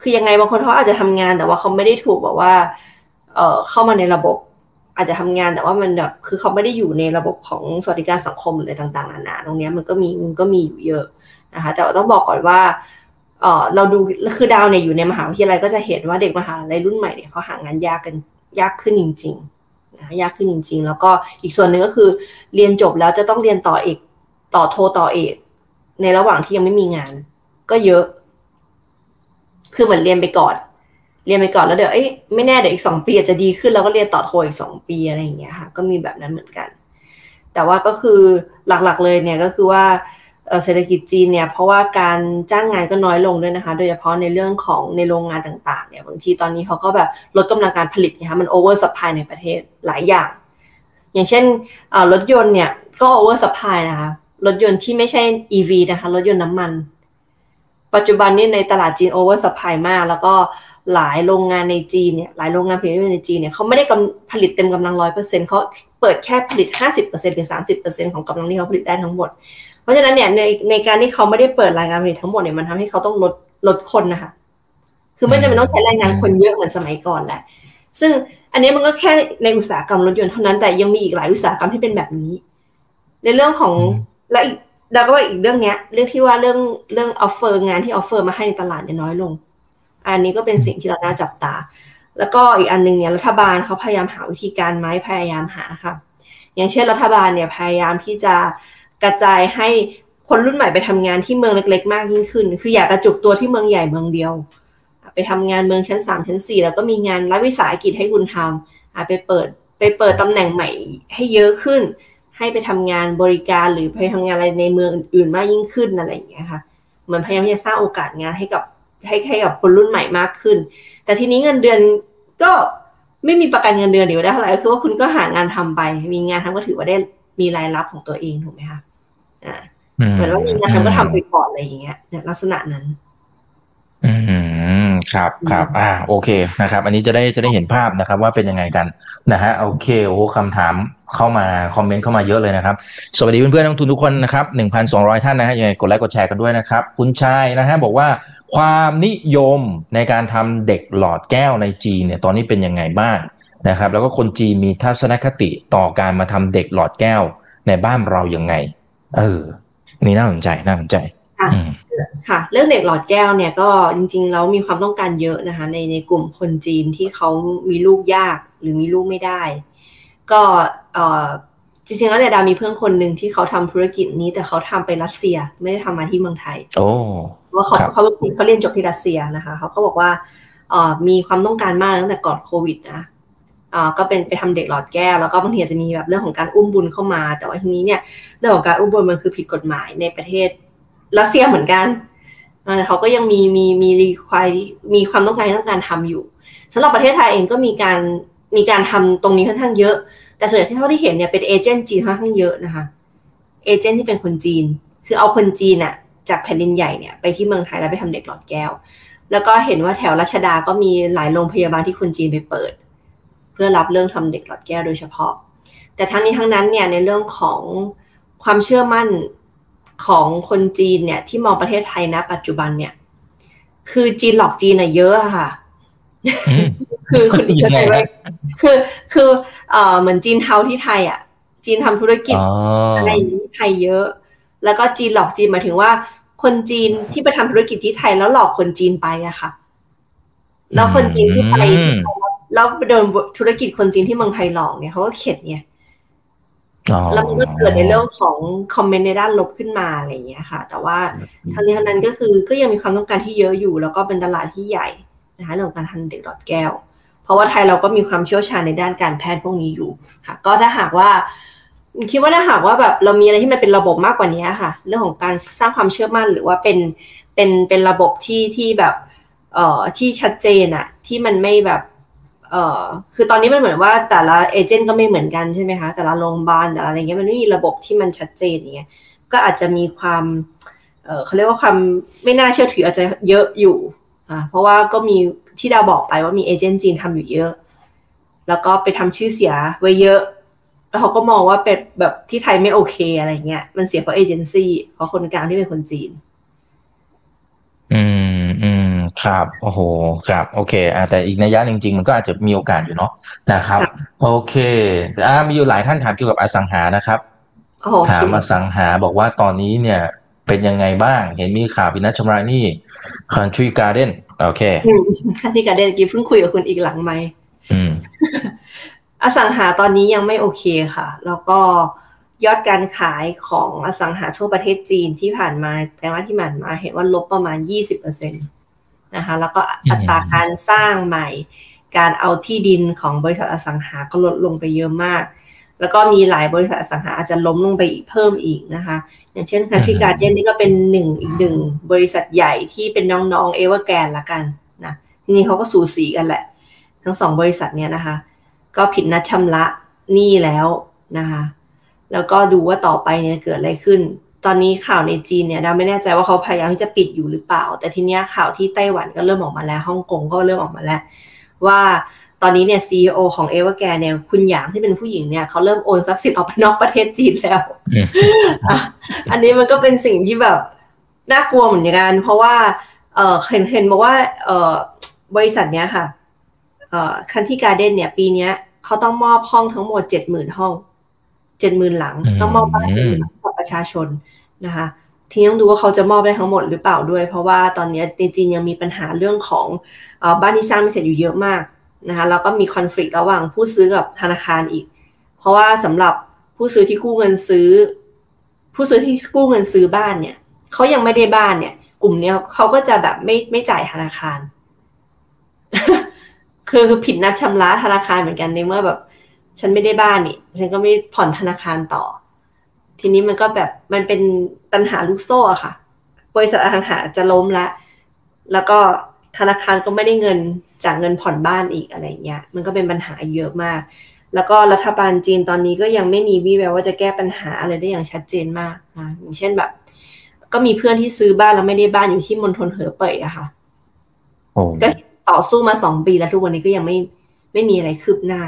คือยังไงบางคนเขาอาจจะทำงานแต่ว่าเขาไม่ได้ถูกแบบว่า เอ่อเข้ามาในระบบ อาจจะทำงานแต่ว่ามันแบบคือเขาไม่ได้อยู่ในระบบของสวัสดิการสังคมหรืออะไรต่างๆนานาตรงนี้มันก็มีมันก็มีอยู่เยอะนะคะแต่ต้องบอกก่อนว่าเออเราดูคือดาวเนี่ยอยู่ในมหาวิทยาลัยก็จะเห็นว่าเด็กมหาลัยรุ่นใหม่เนี่ยเขาหางานยากกันยากขึ้นจริงๆนะยากขึ้นจริง ๆ แล้วก็อีกส่วนหนึ่งก็คือเรียนจบแล้วจะต้องเรียนต่อเอกต่อโทต่อเอก ในระหว่างที่ยังไม่มีงาน ก็เยอะ คือเหมือนเรียนไปก่อน เรียนไปก่อนแล้วเดี๋ยวเอ้ยไม่แน่เดี๋ยวอีกสองปีอาจจะดีขึ้นแล้วก็เรียนต่อโทอีกสองปีอะไรอย่างเงี้ยค่ะ ก็มีแบบนั้นเหมือนกัน แต่ว่าก็คือหลักๆเลยเนี่ยก็คือว่าเศรษฐกิจจีนเนี่ยเพราะว่าการจ้างงานก็น้อยลงด้วยนะคะ โดยเฉพาะในเรื่องของในโรงงานต่างๆเนี่ยบางทีตอนนี้เขาก็แบบลดกำลังการผลิตนะคะมัน oversupply ในประเทศหลายอย่าง อย่างเช่นรถยนต์เนี่ยก็ oversupply นะคะรถยนต์ที่ไม่ใช่ EV นะคะรถยนต์น้ำมัน ปัจจุบันนี้ในตลาดจีน oversupply มาก แล้วก็หลายโรงงานในจีนเนี่ยหลายโรงงานผลิตรถยนต์ในจีนเนี่ยเขาไม่ได้กำผลิตเต็มกำลังร้อยเปอร์เซ็นต์เขาเปิดแค่ผลิตห้าสิบเปอร์เซ็นต์หรือสามสิบเปอร์เซ็นต์ของกำลังที่เขาผลิตได้ทั้งหมด เพราะฉะนั้นเนี่ยในในการที่เขาไม่ได้เปิดโรงงานผลิตทั้งหมดเนี่ยมันทำให้เขาต้องลดลดคนนะคะคือไม่จำเป็นต้องใช้แรงงานคนเยอะเหมือนสมัยก่อนแหละ ซึ่งอันนี้มันก็แค่ในอุตสาหกรรมรถยนต์เท่านั้นแต่ยังมีอีกหลายอุตสาหกรรมที่เป็นแบบนี้ ในเรื่องของอืมและอีก แล้วก็อีกเรื่องเนี้ย เรื่องที่ว่าเรื่องเรื่อง offer งานที่ offer มาให้ในตลาดเนี่ยน้อยลง อันนี้ก็เป็นสิ่งที่เราน่าจับตา แล้วก็อีกอันหนึงเนี่ยรัฐบาลเขาพยายามหาวิธีการไหมพยายามหาค่ะ อย่างเช่นรัฐบาลเนี่ยพยายามที่จะกระจายให้คนรุ่นใหม่ไปทำงานที่เมืองเล็ก ๆ มากยิ่งขึ้น คืออยากกระจุกตัวที่เมืองใหญ่เมืองเดียว ไปทำงานเมืองชั้นสามชั้นสี่แล้วก็มีงานรัฐวิสาหกิจให้คุณทำไปเปิดไปเปิดตำแหน่งใหม่ให้เยอะขึ้น ให้ไปทำงานบริการหรือไปทำงานอะไรในเมืองอื่นๆ มากยิ่งขึ้นอะไรอย่างเงี้ยค่ะเหมือนพยายามที่จะสร้างโอกาสงานให้กับให้ให้กับคนรุ่นใหม่มากขึ้น แต่ทีนี้เงินเดือนก็ไม่มีประกันเงินเดือนเดี๋ยวได้เท่าไหร่ก็คือว่าคุณก็หางานทำไป มีงานทำก็ถือว่าได้มีรายรับของตัวเองถูกไหมคะอ่าเหมือนว่ามีงานทำก็ทำไปก่อนอะไรอย่างเงี้ยเนี่ยลักษณะนั้น ครับครับอ่าโอเคนะครับ อันนี้จะได้จะได้เห็นภาพนะครับ ว่าเป็นยังไงกันนะฮะโอเคโอ้โหคำถามเข้ามาคอมเมนต์เข้ามาเยอะเลยนะครับ สวัสดีเพื่อนๆนักลงทุนทุกคนนะครับหนึ่งพันสองร้อยท่านนะฮะยังไงกดไลค์กดแชร์กันด้วยนะครับ คุณชายนะฮะบอกว่าความนิยมในการทำเด็กหลอดแก้วในจีนเนี่ยตอนนี้เป็นยังไงบ้างนะครับ แล้วก็คนจีนมีทัศนคติต่อการมาทำเด็กหลอดแก้วในบ้านเรายังไง เออ นี่น่าสนใจน่าสนใจอะอืม ค่ะ เรื่องเด็กหลอดแก้วเนี่ยก็จริงๆแล้วมีความต้องการเยอะนะคะ ในในกลุ่มคนจีนที่เขามีลูกยากหรือมีลูกไม่ได้ ก็เอ่อจริงๆแล้วเนี่ยดามีเพื่อนคนหนึ่งที่เขาทำธุรกิจนี้ แต่เขาทำไปรัสเซียไม่ได้ทำมาที่เมืองไทยโอ้เพราะว่าเขาครับเขาเขาเรียนจบที่รัสเซียนะคะ เขาก็บอกว่าเอ่อมีความต้องการมากตั้งแต่ก่อนโควิดนะอ่าก็เป็นไปทำเด็กหลอดแก้วแล้วก็บางทีอาจจะมีแบบเรื่องของการอุ้มบุญเข้ามา แต่ว่าทีนี้เนี่ยเรื่องของการอุ้มบุญมันคือผิดกฎหมายในประเทศ รัสเซียเหมือนกันเขาก็ยังมีมีมีรีควายมีความต้องการต้องการทำอยู่สำหรับประเทศไทยเองก็มีการมีการทำตรงนี้ค่อนข้างเยอะ แต่ส่วนใหญ่ที่เท่าที่เห็นเนี่ยเป็นเอเจนต์จีนค่อนข้างเยอะนะคะเอเจนต์ที่เป็นคนจีน คือเอาคนจีนอะจากแผ่นดินใหญ่เนี่ยไปที่เมืองไทยแล้วไปทำเด็กหลอดแก้ว แล้วก็เห็นว่าแถวรัชดาก็มีหลายโรงพยาบาลที่คนจีนไปเปิด เพื่อรับเรื่องทำเด็กหลอดแก้วโดยเฉพาะ แต่ทั้งนี้ทั้งนั้นเนี่ยในเรื่องของความเชื่อมั่น ของคนจีนเนี่ยที่มองประเทศไทยนะ ปัจจุบันเนี่ย คือจีนหลอกจีนอะเยอะอะค่ะอืมคือคุณยัเข้างใจไงไหมฮะคือ คือเอ่อเหมือนจีนเทาที่ไทยอะ จีนทำธุรกิจอ๋ออะไรอย่างนี้ไทยเยอะ แล้วก็จีนหลอกจีนหมายถึงว่า คนจีนที่ไปทำธุรกิจที่ไทยแล้วหลอกคนจีนไปอะค่ะ แล้วคนจีนที่ไปอืมแล้วไปโดนธุรกิจคนจีนที่เมืองไทยหลอกเนี่ยเขาก็เข็ดไงอ๋อ แล้วมันก็เกิดในเรื่องของคอมเมนต์ในด้านลบขึ้นมาอะไรอย่างเงี้ยค่ะ แต่ว่าทั้งนี้ทั้งนั้นก็คือก็ยังมีความต้องการที่เยอะอยู่ แล้วก็เป็นตลาดที่ใหญ่นะคะเรื่องของการทำเด็กหลอดแก้วราะว่าไทยเราก็มีความเชี่ยวชาญในด้านการแพทย์พวกนี้อยู่ค่ะ ก็ถ้าหากว่าคิดว่าถ้าหากว่าแบบเรามีอะไรที่มันเป็นระบบมากกว่านี้ค่ะ เรื่องของการสร้างความเชื่อมั่นหรือว่าเป็นเป็นเป็นระบบที่ที่แบบเอ่อที่ชัดเจนอะที่มันไม่แบบ เอ่อคือตอนนี้มันเหมือนว่าแต่ละเอเจนต์ก็ไม่เหมือนกันใช่ไหมคะแต่ละโรงพยาบาลแต่ละอะไรเงี้ยมันไม่มีระบบที่มันชัดเจนอย่างเงี้ยก็อาจจะมีความเอ่อเขาเรียกว่าความไม่น่าเชื่อถืออาจจะเยอะอยู่อ่าเพราะว่าก็มีที่ดาวบอกไปว่ามีเอเจนต์จีนทำอยู่เยอะ แล้วก็ไปทำชื่อเสียไว้เยอะ แล้วเขาก็มองว่าเป็นแบบที่ไทยไม่โอเคอะไรเงี้ยมันเสียเพราะเอเจนซี่เพราะคนกลางที่เป็นคนจีน อืม ครับโอ้โหครับโอเคอ่าแต่อีกนัยยะจริงๆ มันก็อาจจะมีโอกาสอยู่เนาะนะครับ โอเคอ่ามีอยู่หลายท่านถามเกี่ยวกับอสังหานะครับโอ้โหถามอสังหาบอกว่าตอนนี้เนี่ยเป็นยังไงบ้าง เห็นมีข่าวพินัทชำระหนี่ Country Garden โอเคอืมค่ะที่การเดนกี้เพิ่งคุยกับคุณอีกหลังไหมค์อืมอสังหาตอนนี้ยังไม่โอเคค่ะ แล้วก็ยอดการขายของอสังหาทั่วประเทศจีนที่ผ่านมาแต่ว่าที่ผ่านมาเห็นว่าลบประมาณ 20%นะคะแล้วก็อัตราการสร้างใหม่ การเอาที่ดินของบริษัทอสังหาก็ลดลงไปเยอะมาก แล้วก็มีหลายบริษัทอสังหาอาจจะล้มลงไปอีกเพิ่มอีกนะคะ อย่างเช่น Country Garden นี่ก็เป็นหนึ่งอีกหนึ่งบริษัทใหญ่ที่เป็นน้องๆเอเวอร์แกนละกันนะจริงๆเขาก็สูสีกันแหละ ทั้งสองบริษัทเนี่ยนะคะ ก็ผิดนัดชำระหนี้แล้วนะคะ แล้วก็ดูว่าต่อไปเนี่ยเกิดอะไรขึ้น ตอนนี้ข่าวในจีนเนี่ยเราไม่แน่ใจว่าเขาพยายามที่จะปิดอยู่หรือเปล่า แต่ทีเนี้ยข่าวที่ไต้หวันก็เริ่มออกมาแล้วฮ่องกงก็เริ่มออกมาแล้ว ว่าตอนนี้เนี่ยซีอของเอเวอร์แกเนี่ยคุณหยางที่เป็นผู้หญิงเนี่ยเขาเริ่มโอนทรัพย์สินออกไปนอกประเทศจีนแล้วอืมอะอันนี้มันก็เป็นสิ่งที่แบบน่ากลัวเหมือนกัน เพราะว่าเออเห็นเห็นบอกว่าเออบริษัทเนี้ยค่ะเอ่อคันที่การ์เด้นเนี่ย ปีเนี้ยเขาต้องมอบห้องทั้งหมดเจ็ดหมื่นห้อง เจ็ดหมื่นหลังอืมต้องมอบบ้านเจ็ดหมื่นหลังให้กับประชาชนนะคะทีนี้ต้องดูว่าเขาจะมอบได้ทั้งหมดหรือเปล่าด้วย เพราะว่าตอนนี้ในจีนยังมีปัญหาเรื่องของเออบ้านที่สร้างไม่เสร็จอยู่เยอะมากนะคะแล้วก็มีคอน FLICT ระหว่างผู้ซื้อกับธนาคารอีก เพราะว่าสำหรับผู้ซื้อที่กู้เงินซื้อ ผู้ซื้อที่กู้เงินซื้อบ้านเนี่ยเขายังไม่ได้บ้านเนี่ย กลุ่มเนี้ยเขาก็จะแบบไม่ไม่จ่ายธนาคาร คือคือผิดนัดชำระธนาคารเหมือนกันในเมื่อแบบ ฉันไม่ได้บ้านนี่ ฉันก็ไม่ผ่อนธนาคารต่อ ทีนี้มันก็แบบมันเป็นปัญหาลูกโซ่อะค่ะ บริษัทอสังหาจะล้มแล้วแล้วก็ธนาคารก็ไม่ได้เงินจากเงินผ่อนบ้านอีกอะไรเงี้ย มันก็เป็นปัญหาเยอะมาก แล้วก็รัฐบาลจีนตอนนี้ก็ยังไม่มีวี่แววว่าจะแก้ปัญหาอะไรได้อย่างชัดเจนมากนะอย่างเช่นแบบ ก็มีเพื่อนที่ซื้อบ้านแล้วไม่ได้บ้านอยู่ที่มณฑลเหอเป่ยอะค่ะโอ้ก็ต่อสู้มาสองปีแล้วทุกวันนี้ก็ยังไม่ไม่มีอะไรคืบหน้า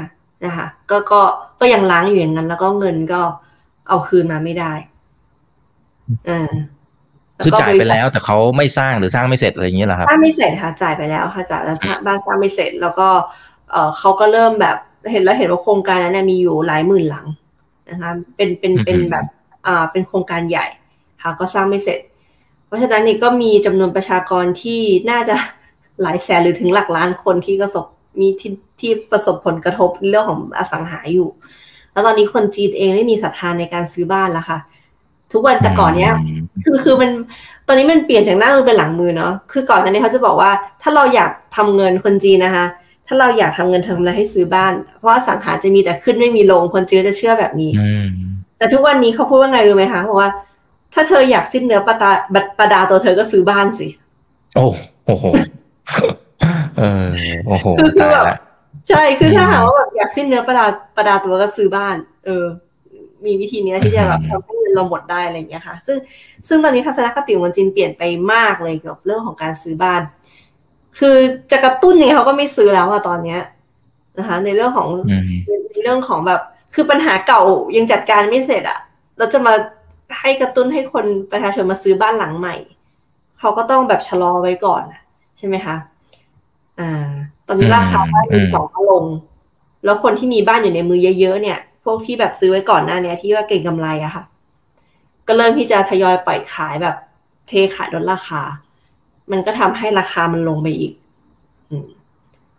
นะคะก็ก็ก็ยังล้างอยู่อย่างนั้น แล้วก็เงินก็เอาคืนมาไม่ได้อ่าคือจ่ายไปแล้ว แต่เขาไม่สร้างหรือสร้างไม่เสร็จอะไรอย่างเงี้ยเหรอครับบ้านไม่เสร็จค่ะจ่ายไปแล้วค่ะจ่ายแล้วบ้านสร้างไม่เสร็จ แล้วก็เออเขาก็เริ่มแบบเห็นแล้วเห็นว่าโครงการนั้นนะมีอยู่หลายหมื่นหลังนะคะเป็นเป็นเป็นอือฮึแบบอ่าเป็นโครงการใหญ่ค่ะก็สร้างไม่เสร็จ เพราะฉะนั้นนี่ก็มีจำนวนประชากรที่น่าจะหลายแสนหรือถึงหลักล้านคนที่ประสบ มีที่ที่ประสบผลกระทบเรื่องของอสังหาอยู่ แล้วตอนนี้คนจีนเองไม่มีศรัทธาในการซื้อบ้านแล้วค่ะ ทุกวันแต่ก่อนเนี้ยคือคือมันตอนนี้มันเปลี่ยนจากหน้ามือเป็นหลังมือเนาะคือก่อนหนั้านนี้เขาจะบอกว่า ถ้าเราอยากทำเงินคนจีนนะคะ ถ้าเราอยากทำเงินทำอะไรให้ซื้อบ้าน เพราะว่าสังหาจะมีแต่ขึ้นไม่มีลงคนจีนจะเชื่อแบบนี้อืมแต่ทุกวันนี้เขาพูดว่าไงรู้ไหมคะเพราะว่า ถ้าเธออยากสิ้นเนื้อประดาประดาตัวเธอก็ซื้อบ้านสิ โอ้โอ้โห เออโอ้โหคือคือตายแบบละใช่คือถ้าอืมหากว่าแบบอยากสิ้นเนื้อประดาประดาตัวก็ซื้อบ้าน เออ มีวิธีเนี้ยที่จะแบบอืมทำให้เงินเราหมดได้อะไรอย่างเงี้ยค่ะ ซึ่งซึ่งตอนนี้ทัศนคติของคนจีนเปลี่ยนไปมากเลยเกี่ยวกับเรื่องของการซื้อบ้าน คือจะกระตุ้นยังไงเขาก็ไม่ซื้อแล้วอะตอนเนี้ยนะคะ ในเรื่องของอืมในเรื่องของแบบคือปัญหาเก่ายังจัดการไม่เสร็จอะเราจะมาให้กระตุ้นให้คนประชาชนมาซื้อบ้านหลังใหม่ เขาก็ต้องแบบชะลอไว้ก่อนอะใช่ไหมคะ อ่า ตอนนี้ราคาบ้านมือสองก็ลง แล้วคนที่มีบ้านอยู่ในมือเยอะๆเนี่ย พวกที่แบบซื้อไว้ก่อนหน้าเนี้ยที่ว่าเก่งกำไรอะค่ะ ก็เริ่มที่จะทยอยปล่อยขายแบบเทขายลดราคา มันก็ทำให้ราคามันลงไปอีก อืม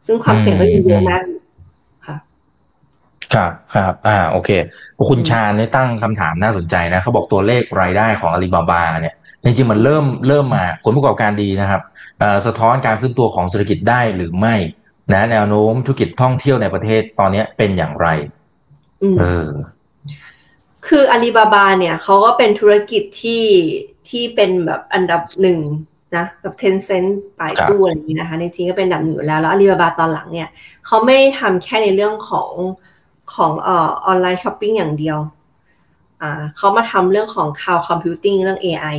ซึ่งความเสี่ยงก็ยังเยอะมากอยู่ค่ะครับครับ อ่า โอเค คุณอืมชาญเนี่ยตั้งคำถามน่าสนใจนะ เขาบอกตัวเลขรายได้ของอาลีบาบาเนี่ย จริงๆมันเริ่มเริ่มมาผลประกอบการดีนะครับเอ่อสะท้อนการฟื้นตัวของเศรษฐกิจได้หรือไม่นะแนวโน้มธุรกิจท่องเที่ยวในประเทศตอนนี้เป็นอย่างไรอืมเออคืออาลีบาบาเนี่ยเขาก็เป็นธุรกิจที่ที่เป็นแบบอันดับหนึ่งนะกับ Tencent ไป่ตู้อะไรอย่างนี้นะคะ ในจริงก็เป็นอันดับหนึ่งอยู่แล้ว แล้วอาลีบาบาตอนหลังเนี่ยเขาไม่ทำแค่ในเรื่องของของเอ่อ online shopping อย่างเดียว อ่าเขามาทำเรื่องของ cloud computing เรื่อง AI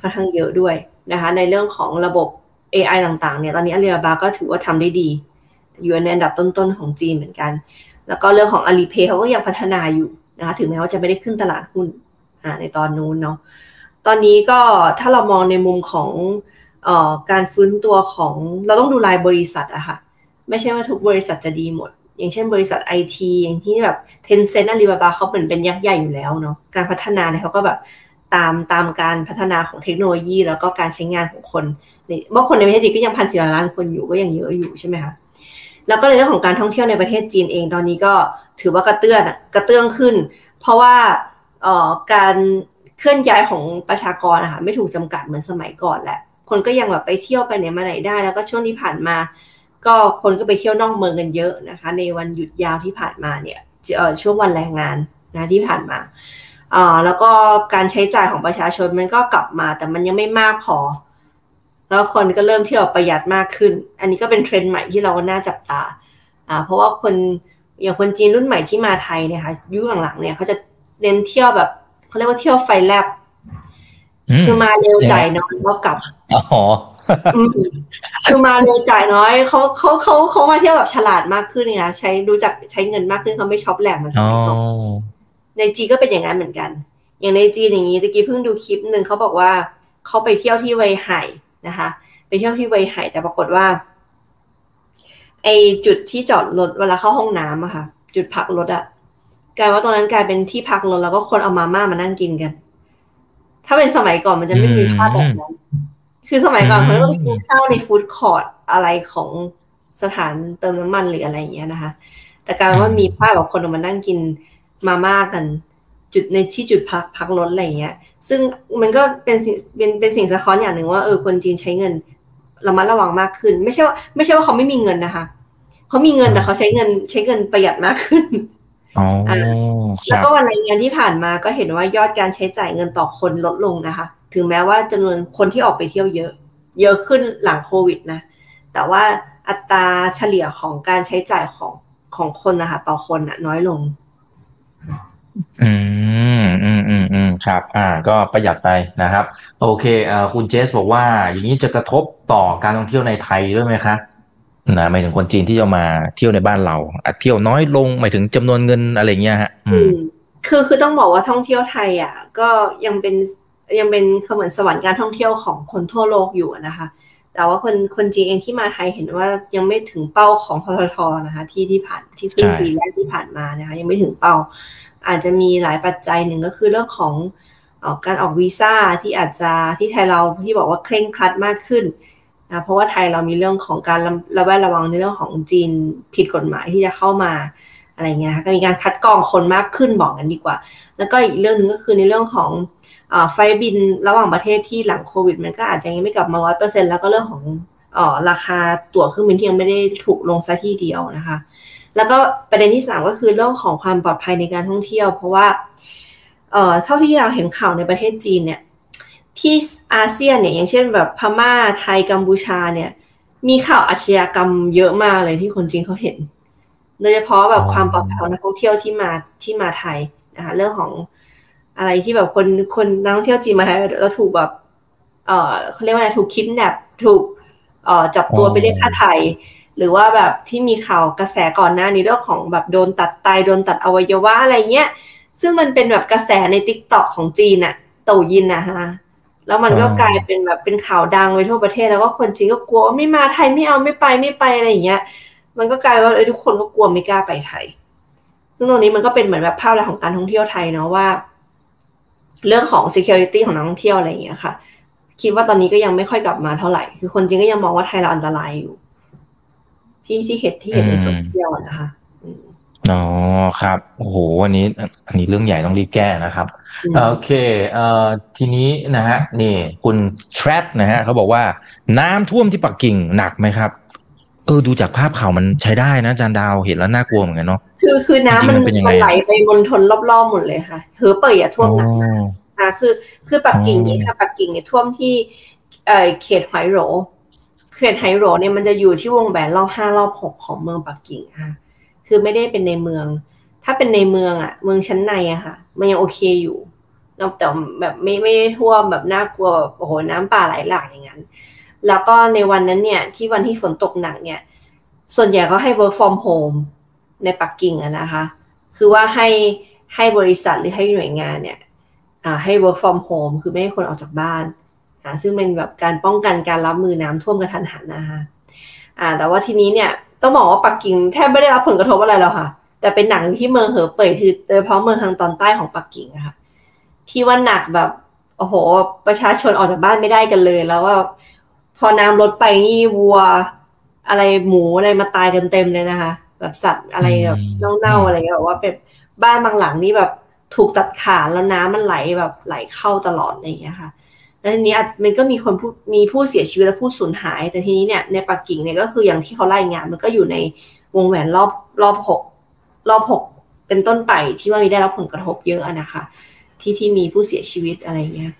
ค่อนข้างเยอะด้วยนะคะ ในเรื่องของระบบ AI ต่างๆ เนี่ยตอนนี้อาลีบาบาก็ถือว่าทำได้ดี อยู่ในอันดับต้นๆ ของจีนเหมือนกัน แล้วก็เรื่องของ Alipay เขาก็ยังพัฒนาอยู่นะคะถึงแม้ว่าจะไม่ได้ขึ้นตลาดหุ้นในตอนนู้นเนาะตอนนี้ก็ถ้าเรามองในมุมของออการฟื้นตัวของเราต้องดูรายบริษัทอะค่ะไม่ใช่ว่าทุกบริษัทจะดีหมด อย่างเช่นบริษัทไอทีอย่างที่แบบ Tencent Alibaba เขาเหมือนเป็นยักษ์ใหญ่อยู่แล้วเนาะการพัฒนาเนี่ยเขาก็แบบ ตามตามการพัฒนาของเทคโนโลยี แล้วก็การใช้งานของคนในเมื่อคนในประเทศจีนก็ยังพันสี่ล้านคนอยู่ก็ยังเยอะอยู่ใช่ไหมคะแล้วก็ในเรื่องของการท่องเที่ยวในประเทศจีนเองตอนนี้ก็ถือว่ากระเตื้อนอะกระเตื้องขึ้น เพราะว่าออการเคลื่อนย้ายของประชากรนะคะไม่ถูกจำกัดเหมือนสมัยก่อนแหละคนก็ยังแบบไปเที่ยวไปไหนมาไหนได้ แล้วก็ช่วงที่ผ่านมา ก็คนก็ไปเที่ยวนอกเมืองกันเยอะนะคะ ในวันหยุดยาวที่ผ่านมาเนี่ยเอ่อช่วงวันแรงงานนะที่ผ่านมา แล้วก็การใช้จ่ายของประชาชนมันก็กลับมา แต่มันยังไม่มากพอ แล้วคนก็เริ่มเที่ยวประหยัดมากขึ้น อันนี้ก็เป็นเทรนด์ใหม่ที่เราก็น่าจับตาอ่าเพราะว่าคนอย่างคนจีนรุ่นใหม่ที่มาไทยเนี่ยค่ะยุคหลังๆเนี่ยเขาจะเน้นเที่ยวแบบเขาเรียกว่าเที่ยวไฟแลบอืมคือมาเร็วจ่ายน้อยแล้วกลับอ๋ออืมคือมาเร็วจ่ายน้อยเขาเขาเขาเขามาเที่ยวแบบฉลาดมากขึ้นเนี่ยนะใช้รู้จักใช้เงินมากขึ้นเขาไม่ช็อปแหลกเหมือนสอ๋อมัยก่อน ในจีนก็เป็นอย่างนั้นเหมือนกัน อย่างในจีนอย่างนี้ตะกี้เพิ่งดูคลิปหนึ่งเขาบอกว่าเขาไปเที่ยวที่ไวไห่นะคะ ไปเที่ยวที่ไวไห่แต่ปรากฏว่าไอจุดที่จอดรถเวลาเข้าห้องน้ำอะค่ะ จุดพักรถอะกลายว่าตรงนั้นกลายเป็นที่พักรถแล้วก็คนเอามาม่ามานั่งกินกัน ถ้าเป็นสมัยก่อนมันจะไม่มีภาพแบบนั้นคือสมัยก่อนอืมเขาก็ไปกินข้าวในฟู้ดคอร์ทอะไรของสถานเติมน้ำมันหรืออะไรอย่างเงี้ยนะคะ แต่กลายเป็นว่ามีภาพแบบคนออกมานั่งกิน มาม่ากันจุดในที่จุดพักพักรถอะไรอย่างเงี้ย ซึ่งมันก็เป็นสิ่งเป็นเป็นสิ่งสะท้อนอย่างหนึ่งว่าเออคนจีนใช้เงินระมัดระวังมากขึ้น ไม่ใช่ว่าไม่ใช่ว่าเขาไม่มีเงินนะคะเขามีเงินแต่เขาใช้เงินใช้เงินประหยัดมากขึ้นอ๋อคแล้วรับก็วันรายงานที่ผ่านมาก็เห็นว่ายอดการใช้จ่ายเงินต่อคนลดลงนะคะ ถึงแม้ว่าจำนวนคนที่ออกไปเที่ยวเยอะ เยอะขึ้นหลังโควิดนะ แต่ว่าอัตราเฉลี่ยของการใช้จ่ายของของคนนะคะต่อคนน่ะน้อยลง อืมอืมอืมอืมครับ อ่า ก็ประหยัดไปนะครับ โอเคเอ่อคุณเจสบอกว่า อย่างนี้จะกระทบต่อการท่องเที่ยวในไทยด้วยไหมคะนะหมายถึงคนจีนที่จะมาเที่ยวในบ้านเราอะเที่ยวน้อยลงหมายถึงจำนวนเงินอะไรเงี้ยฮะ อือืมมคือคือต้องบอกว่าท่องเที่ยวไทย อะ ก็ยังเป็นยังเป็นเหมือนสวรรค์การท่องเที่ยวของคนทั่วโลกอยู่อะนะคะ แต่ว่าคนคนจีนเองที่มาไทยเห็นว่ายังไม่ถึงเป้าของพททนะคะ ที่ที่ผ่านที่ครึ่งใช่ปีแรกที่ผ่านมานะคะ ยังไม่ถึงเป้า อาจจะมีหลายปัจจัยหนึ่งก็คือเรื่องของออการออกวีซ่าที่อาจจะที่ไทยเราที่บอกว่าเคร่งครัดมากขึ้นนะเพราะว่าไทยเรามีเรื่องของการระแวดระวังในเรื่องของจีนผิดกฎหมายที่จะเข้ามาอะไรเงี้ยนะคะก็มีการคัดกรองคนมากขึ้นบอกกันดีกว่า แล้วก็อีกเรื่องหนึ่งก็คือในเรื่องของอไฟบินระหว่างประเทศที่หลังโควิด มันก็อาจจะยังไม่กลับมาร้อยเปอร์เซ็นแล้วก็เรื่องของอราคาตั๋วเครื่องบินที่ยังไม่ได้ถูกลงซะทีเดียวนะคะ แล้วก็ประเด็นที่สามก็คือเรื่องของความปลอดภัยในการท่องเที่ยว เพราะว่าเอ่อเท่าที่เราเห็นข่าวในประเทศจีนเนี่ยที่อาเซียนเนี่ยอย่างเช่นแบบพม่าไทยกัมพูชาเนี่ย มีข่าวอาชญากรรมเยอะมากเลยที่คนจีนเขาเห็น โดยเฉพาะแบบความปลอดภัยของนักท่องเที่ยวที่มาที่มาไทยนะคะเรื่องของอะไรที่แบบคนคนนักท่องเที่ยวจีนมาไทยแล้วถูกแบบเอ่อเขาเรียกว่าอะไรถูกคิดแนบถูกเอ่อจับตัวไปเรียกค่าไทย หรือว่าแบบที่มีข่าวกระแสก่อนหน้านี้เรื่องของแบบโดนตัดไตโดนตัดอวัยวะอะไรเงี้ย ซึ่งมันเป็นแบบกระแสในติ๊กต็อกของจีนอะเต่ายินนะฮะแล้วมันก็กลายเป็นแบบเป็นข่าวดังไปทั่วประเทศแล้วก็คนจีนก็กลัวว่าไม่มาไทยไม่เอาไม่ไปไม่ไปอะไรอย่างเงี้ย มันก็กลายว่าเอ้ทุกคนก็กลัวไม่กล้าไปไทย ซึ่งตรงนี้มันก็เป็นเหมือนแบบภาพแรกษณ์ของการท่องเที่ยวไทยเนาะว่า เรื่องของ security ของนักท่องเที่ยวอะไรอย่างเงี้ยค่ะ คิดว่าตอนนี้ก็ยังไม่ค่อยกลับมาเท่าไหร่ คือคนจีนก็ยังมองว่าไทยเราอันตรายอยู่ ที่ที่เห็นที่เห็นในโซเชียลอะนะคะอืมอ๋อครับโอ้โหวันนี้อันนี้เรื่องใหญ่ต้องรีบแก้นะครับอืมโอเคเอ่อทีนี้นะฮะนี่คุณแทรดนะฮะเขาบอกว่าน้ำท่วมที่ปักกิ่งหนักไหมครับเออดูจากภาพข่าวมันใช้ได้นะจานดาวเห็นแล้วน่ากลัวเหมือนกันเนาะคือคือน้ำมันจริงๆมันเป็นยังไงมันไหลไปมณฑลรอบๆหมดเลยค่ะเฮอเป่ยอะท่วมหนักมากอ่าคือคือปักกิ่งอ๋อเนี่ยค่ะปักกิ่งเนี่ยท่วมที่เอ่อเขตไหโหล เขตไหโหลเนี่ยมันจะอยู่ที่วงแหวนรอบห้ารอบหกของเมืองปักกิ่งค่ะ คือไม่ได้เป็นในเมือง ถ้าเป็นในเมืองอะเมืองชั้นในอะค่ะ มันยังโอเคอยู่แล้วแต่แบบไม่ไม่ท่วมแบบน่ากลัวแบบโอ้โหน้ำป่าไหลหลากอย่างนั้น แล้วก็ในวันนั้นเนี่ย ที่วันที่ฝนตกหนักเนี่ย ส่วนใหญ่ก็ให้ work from home ในปักกิ่งอะนะคะ คือว่าให้ให้บริษัทหรือให้หน่วยงานเนี่ยอ่าให้ work from home คือไม่ให้คนออกจากบ้าน อ่าซึ่งเป็นแบบการป้องกันการรับมือน้ำท่วมกระทันหันนะคะอ่า แต่ว่าทีนี้เนี่ยต้องบอกว่าปักกิ่งแทบไม่ได้รับผลกระทบอะไรหรอกค่ะ แต่เป็นหนังที่เมืองเหอเป่ยคือโดยเฉพาะเมืองทางตอนใต้ของปักกิ่งอะค่ะ ที่ว่าหนักแบบโอ้โห ประชาชนออกจากบ้านไม่ได้กันเลย แล้วว่าพอน้ำลดไปนี่วัว อะไรหมูอะไรมาตายกันเต็มเลยนะคะ แบบสัตว์อะไรแบบอืมเน่าๆอะไรเงี้ยแบบว่าเป็นบ้านบางหลังนี่แบบถูกตัดขาดแล้วน้ำมันไหลแบบไหลเข้าตลอดอะไรอย่างเงี้ยค่ะ แล้วทีนี้มันก็มีคนผู้มีผู้เสียชีวิตและผู้สูญหาย แต่ทีนี้เนี่ยในปักกิ่งเนี่ยก็คืออย่างที่เขารายงานมันก็อยู่ในวงแหวนรอบรอบหกรอบหกเป็นต้นไปที่ว่ามีได้รับผลกระทบเยอะนะคะที่ที่มีผู้เสียชีวิตอะไรเงี้ย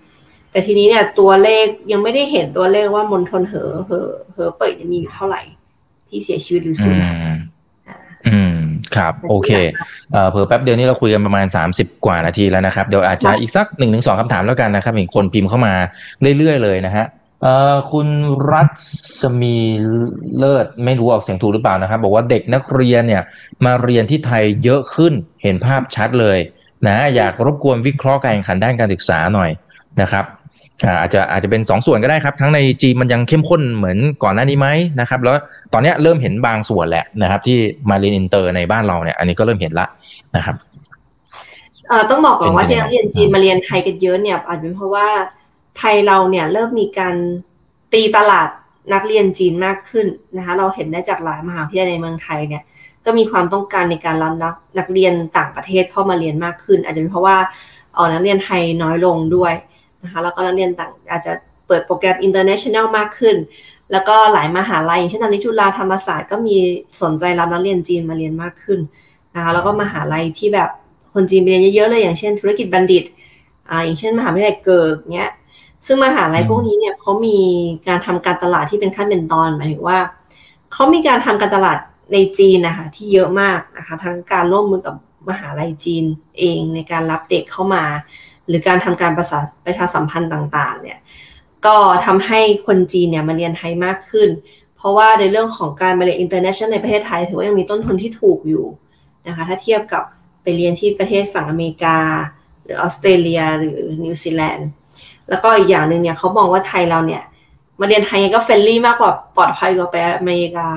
แต่ทีนี้เนี่ยตัวเลขยังไม่ได้เห็นตัวเลขว่ามณฑลเหอเหอเหอเปิดมีอยู่เท่าไหร่ ที่เสียชีวิตหรือสูญหาย ครับโอเคเอ่อเผื่อแป๊บเดียวนี้เราคุยกันประมาณ 30 กว่านาทีแล้วนะครับ เดี๋ยวอาจจะอีกสักหนึ่งถึงสองคำถามแล้วกันนะครับเห็นคนพิมพ์เข้ามาเรื่อยๆเลยนะฮะเอ่อคุณรัศมีเลิศไม่รู้ออกเสียงถูกหรือเปล่านะครับ บอกว่าเด็กนักเรียนเนี่ยมาเรียนที่ไทยเยอะขึ้นเห็นภาพชัดเลยนะอยากรบกวนวิเคราะห์การแข่งขันด้านการศึกษาหน่อยนะครับ อ่าอาจจะอาจจะเป็นสองส่วนก็ได้ครับ ทั้งในจีนมันยังเข้มข้นเหมือนก่อนหน้านี้ไหมนะครับ แล้วตอนเนี้ยเริ่มเห็นบางส่วนแหละนะครับ ที่มาเรียนอินเตอร์ในบ้านเราเนี่ย อันนี้ก็เริ่มเห็นละนะครับเอ่อต้องบอกก่อนว่าเป็นที่นักเรียนจีนมาเรียนไทยกันเยอะเนี่ยอาจจะเป็นเพราะว่าไทยเราเนี่ยเริ่มมีการตีตลาดนักเรียนจีนมากขึ้นนะคะเราเห็นได้จากหลายมหาวิทยาลัยในเมืองไทยเนี่ยก็มีความต้องการในการรับนักนักเรียนต่างประเทศเข้ามาเรียนมากขึ้น อาจจะเป็นเพราะว่าเออนักเรียนไทยน้อยลงด้วย นะคะแล้วก็นักเรียนต่างอาจจะเปิดโปรแกรม international มากขึ้น แล้วก็หลายมหาลัยอย่างเช่นตอนนี้จุฬาธรรมศาสตร์ก็มีสนใจรับนักเรียนจีนมาเรียนมากขึ้นนะคะแล้วก็มหาลัยที่แบบคนจีนไปเรียนเยอะๆเลยอย่างเช่น ธุรกิจบัณฑิตอ่าอย่างเช่นมหาวิทยาลัยเกิกเนี้ยซึ่งมหาลัยอืมพวกนี้เนี่ยเขามีการทำการตลาดที่เป็นขั้นเป็นตอนหมายถึงว่าเขามีการทำการตลาดในจีนนะคะที่เยอะมากนะคะทั้งการร่วมมือกับมหาลัยจีนเองในการรับเด็กเข้ามา หรือการทำการประสาประชาสัมพันธ์ต่างๆเนี่ยก็ทำให้คนจีนเนี่ยมาเรียนไทยมากขึ้น เพราะว่าในเรื่องของการมาเรียน international ในประเทศไทย ถือว่ายังมีต้นทุนที่ถูกอยู่นะคะถ้าเทียบกับไปเรียนที่ประเทศฝั่งอเมริกา หรือออสเตรเลียหรือนิวซีแลนด์แล้วก็อีกอย่างหนึ่งเนี่ยเขามองว่าไทยเราเนี่ยมาเรียนไทยก็ friendly มากกว่าปลอดภัยกว่าไปอเมริกา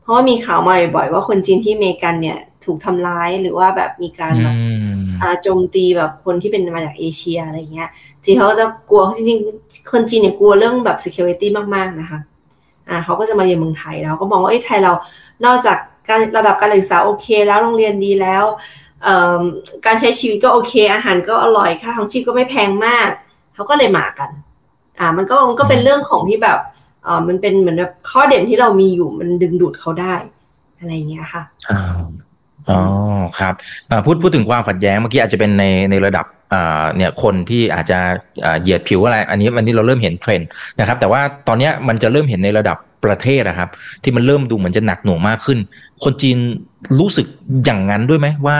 เพราะว่ามีข่าวมาบ่อยๆว่าคนจีนที่อเมริกันเนี่ยถูกทำร้ายหรือว่าแบบมีการแบบ โจมตีแบบคนที่เป็นมาจากเอเชียอะไรเงี้ยจีนเขาก็จะกลัวจริงๆ คนจีนเนี่ยกลัวเรื่องแบบ security มากๆนะคะอ่าเขาก็จะมาเรียนเมืองไทยแล้วก็มองว่าไอ้ยไทยเรานอกจากการระดับการศึกษาโอเค แล้วโรงเรียนดีแล้วเอ่อการใช้ชีวิตก็โอเค อาหารก็อร่อยค่าของชีพก็ไม่แพงมากเขาก็เลยมากัน อ่า มันก็มันก็เป็นเรื่องของที่แบบเออมันเป็นเหมือนแบบข้อเด่นที่เรามีอยู่มันดึงดูดเขาได้ อะไรอย่างเงี้ยค่ะ อ๋อครับพูดพูดถึงความขัดแย้งเมื่อกี้อาจจะเป็นในในระดับเนี่ยคนที่อาจจะเหยียดผิวอะไร อันนี้วันนี้เราเริ่มเห็นเทรนด์นะครับ แต่ว่าตอนนี้มันจะเริ่มเห็นในระดับ ประเทศนะครับ ที่มันเริ่มดูเหมือนจะหนักหน่วงมากขึ้น คนจีนรู้สึกอย่างนั้นด้วยไหมว่า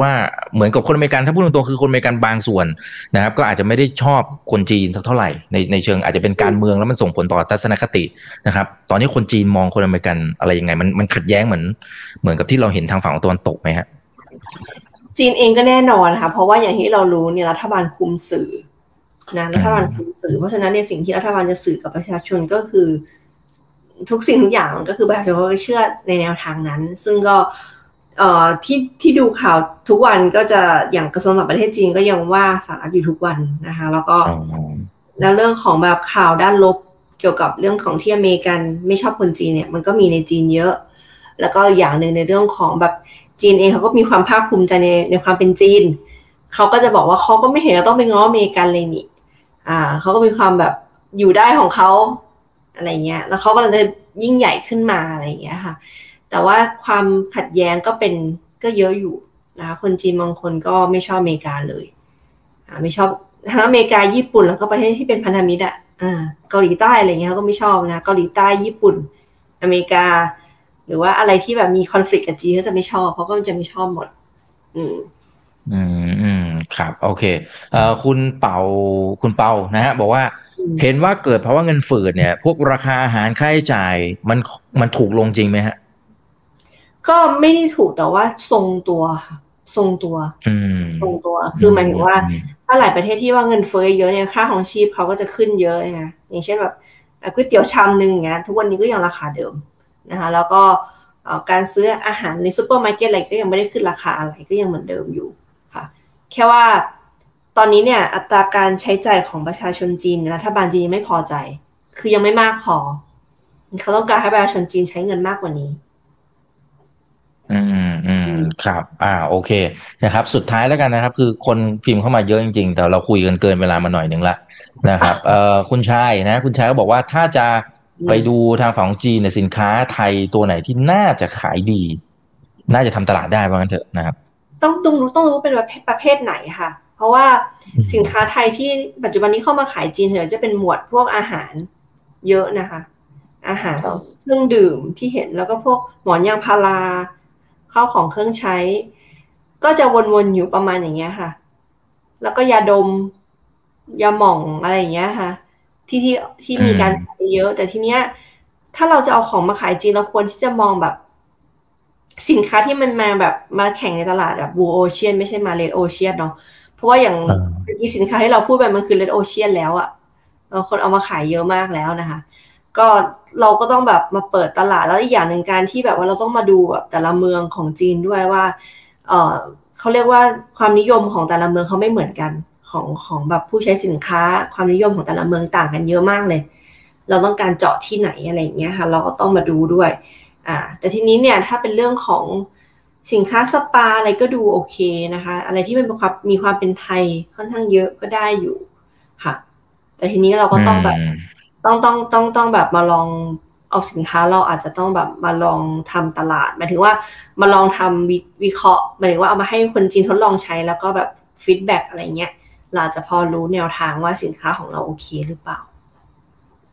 ว่าเหมือนกับคนอเมริกันถ้าพูดตรงๆคือคนอเมริกันบางส่วนนะครับ ก็อาจจะไม่ได้ชอบคนจีนสักเท่าไหร่ในในเชิงอาจจะเป็นการเมืองแล้วมันส่งผลต่อทัศนคตินะครับ ตอนนี้คนจีนมองคนอเมริกันอะไรยังไง มันมันขัดแย้งเหมือน เหมือนกับที่เราเห็นทางฝั่งตะวันตกไหมฮะจีนเองก็แน่นอนค่ะเพราะว่าอย่างที่เรารู้เนี่ยรัฐบาลคุมสื่อนะรัฐบาลคุมสื่อเพราะฉะนั้นเนี่ยสิ่งที่รัฐบาลจะสื่อกับประชาชนก็คือ ทุกสิ่งทุกอย่างก็คือประชาชนก็เชื่อในแนวทางนั้น ซึ่งก็เอ่อที่ที่ดูข่าวทุกวันก็จะอย่างกระทรวงต่างประเทศจีนก็ยังว่าสหรัฐอยู่ทุกวันนะคะ แล้วก็แล้วเรื่องของแบบข่าวด้านลบเกี่ยวกับเรื่องของที่อเมริกันไม่ชอบคนจีนเนี่ยมันก็มีในจีนเยอะ แล้วก็อย่างหนึ่งในเรื่องของแบบจีนเองเขาก็มีความภาคภูมิใจในในความเป็นจีนเขาก็จะบอกว่าเขาก็ไม่เห็นจะต้องไปง้ออเมริกันเลยนี่อ่าเขาก็มีความแบบอยู่ได้ของเขา อะไรเงี้ย แล้วเขาก็เลยยิ่งใหญ่ขึ้นมาอะไรเงี้ยค่ะ แต่ว่าความขัดแย้งก็เป็นก็เยอะอยู่นะคะคนจีนบางคนก็ไม่ชอบอเมริกาเลยไม่ชอบทั้งอเมริกาญี่ปุ่นแล้วก็ประเทศที่เป็นพันธมิตรอะเกาหลีใต้อะไรเงี้ยเขาก็ไม่ชอบนะเกาหลีใต้ญี่ปุ่น อเมริกา หรือว่าอะไรที่แบบมีคอน FLICT กับจีนเขาจะไม่ชอบเพราะก็จะไม่ชอบหมด อืม อืมอืมครับ โอเคเอ่อคุณเป่าคุณเป่านะฮะบอกว่า เห็นว่าเกิดเพราะว่าเงินฝืดเนี่ย พวกราคาอาหารค่าใช้จ่ายมันมันถูกลงจริงไหมฮะ ก็ไม่ได้ถูกแต่ว่าทรงตัวค่ะทรงตัวทรงตัว คือหมายถึงว่า ถ้าหลายประเทศที่ว่าเงินเฟ้อเยอะเนี่ย ค่าครองชีพเขาก็จะขึ้นเยอะไงอย่างเช่นแบบก๋วยเตี๋ยวชามนึงอย่างเงี้ย ทุกวันนี้ก็ยังราคาเดิมนะคะ แล้วก็การซื้ออาหารในซูเปอร์มาร์เก็ตอะไรก็ยังไม่ได้ขึ้นราคาอะไรก็ยังเหมือนเดิมอยู่ค่ะ แค่ว่าตอนนี้เนี่ยอัตราการใช้จ่ายของประชาชนจีนรัฐบาลจีนไม่พอใจ คือยังไม่มากพอ เขาต้องการให้ประชาชนจีนใช้เงินมากกว่านี้ อืมอืมครับ อ่า โอเคนะครับ สุดท้ายแล้วกันนะครับ คือคนพิมพ์เข้ามาเยอะจริง ๆ แต่เราคุยกันเกินเวลามาหน่อยหนึ่งละนะครับ เอ่อคุณชายนะ คุณชายก็บอกว่าถ้าจะไปดูทางฝั่งจีนในสินค้าไทยตัวไหนที่น่าจะขายดี น่าจะทำตลาดได้ว่างั้นเถอะนะครับ ต้องต้องรู้ต้องรู้เป็นประเภทประเภทไหนค่ะ เพราะว่าสินค้าไทยที่ปัจจุบันนี้เข้ามาขายจีนเถอะจะเป็นหมวดพวกอาหารเยอะนะคะ อาหารเครื่องดื่มที่เห็นแล้วก็พวกหมอนยางพาราข้าวของเครื่องใช้ ก็จะวนๆอยู่ประมาณอย่างเงี้ยค่ะ แล้วก็ยาดมยาหม่องอะไรอย่างเงี้ยค่ะ ที่ที่ที่มีการขายเยอะ แต่ทีเนี้ย ถ้าเราจะเอาของมาขายจริงเราควรที่จะมองแบบ สินค้าที่มันมาแบบมาแข่งในตลาดแบบบูโอเชียนไม่ใช่มาเลดโอเชียนเนาะเพราะว่าอย่างมีสินค้าที่เราพูดไปมันคือเลดโอเชียนแล้วอะ่ะคนเอามาขายเยอะมากแล้วนะคะ ก็เราก็ต้องแบบมาเปิดตลาดแล้วอีกอย่างหนึ่งการที่แบบว่าเราต้องมาดูแบบแต่ละเมืองของจีนด้วยว่าเออเขาเรียกว่าความนิยมของแต่ละเมืองเขาไม่เหมือนกันของของแบบผู้ใช้สินค้าความนิยมของแต่ละเมืองต่างกันเยอะมากเลย เราต้องการเจาะที่ไหนอะไรอย่างเงี้ยค่ะ เราก็ต้องมาดูด้วย อ่าแต่ทีนี้เนี่ยถ้าเป็นเรื่องของสินค้าสปาอะไรก็ดูโอเคนะคะ อะไรที่มันความมีความเป็นไทยค่อนข้างเยอะก็ได้อยู่ค่ะ แต่ทีนี้เราก็ต้องแบบต้องต้องต้องต้องแบบมาลองเอาสินค้าเราอาจจะต้องแบบมาลองทำตลาดหมายถึงว่ามาลองทำวิเคราะห์หมายถึงว่าเอามาให้คนจีนทดลองใช้แล้วก็แบบfeedback อะไรเงี้ยเราจะพอรู้แนวทางว่าสินค้าของเราโอเคหรือเปล่า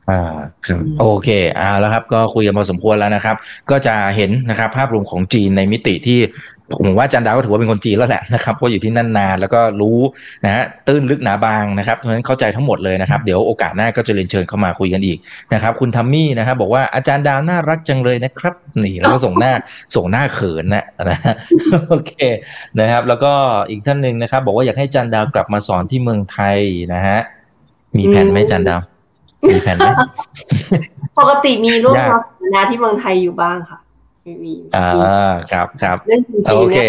อ่าครับโอเคอ่าแล้วครับ ก็คุยกันพอสมควรแล้วนะครับ ก็จะเห็นนะครับภาพรวมของจีนในมิติที่ผมว่าอาจารย์ดาวก็ถือว่าเป็นคนจีนแล้วแหละนะครับเพราะอยู่ที่นั่นนานแล้วก็รู้นะฮะตื้นลึกหนาบางนะครับเพราะฉะนั้นเข้าใจทั้งหมดเลยนะครับเดี๋ยวโอกาสหน้าก็จะเรียนเชิญเข้ามาคุยกันอีกนะครับ คุณทัมมี่นะครับ บอกว่าอาจารย์ดาวน่ารักจังเลยนะครับนี่แล้วก็ส่งหน้าส่งหน้าเขินนะนะโอเคนะครับ แล้วก็อีกท่านหนึ่งนะครับ บอกว่าอยากให้จันดาวกลับมาสอนที่เมืองไทยนะฮะมีแผนไหมจันดาว มีแผนไหมปกติมีลูกมาสัมนาที่เมืองไทยอยู่บ้างค่ะมีอ่าครับครับเรื่องจริงๆโอเค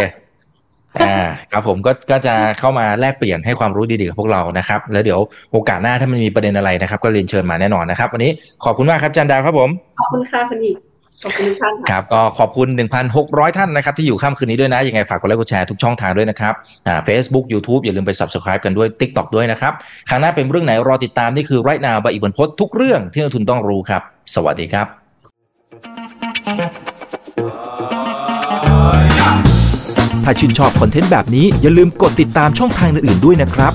อ่าครับผมก็ก็จะเข้ามาแลกเปลี่ยนให้ความรู้ดีๆกับพวกเรานะครับ แล้วเดี๋ยวโอกาสหน้าถ้ามันมีประเด็นอะไรนะครับ ก็เรียนเชิญมาแน่นอนนะครับ วันนี้ขอบคุณมากครับจันดาวครับผม ขอบคุณค่ะคุณอีก ขอบคุณท่านครับก็ขอบคุณ 1,600 ท่านนะครับที่อยู่ค่ำคืนนี้ด้วยนะ ยังไงฝากกดไลค์กดแชร์ทุกช่องทางด้วยนะครับอ่า Facebook YouTube อย่าลืมไป Subscribe กันด้วย TikTok ด้วยนะครับครั้งหน้าเป็นเรื่องไหนรอติดตามนี่คือไรนาบอีกบนพดทุกเรื่องที่นักทุนต้องรู้ครับ สวัสดีครับ ถ้าชื่นชอบคอนเทนต์แบบนี้อย่าลืมกดติดตามช่องทางอื่นๆด้วยนะครับ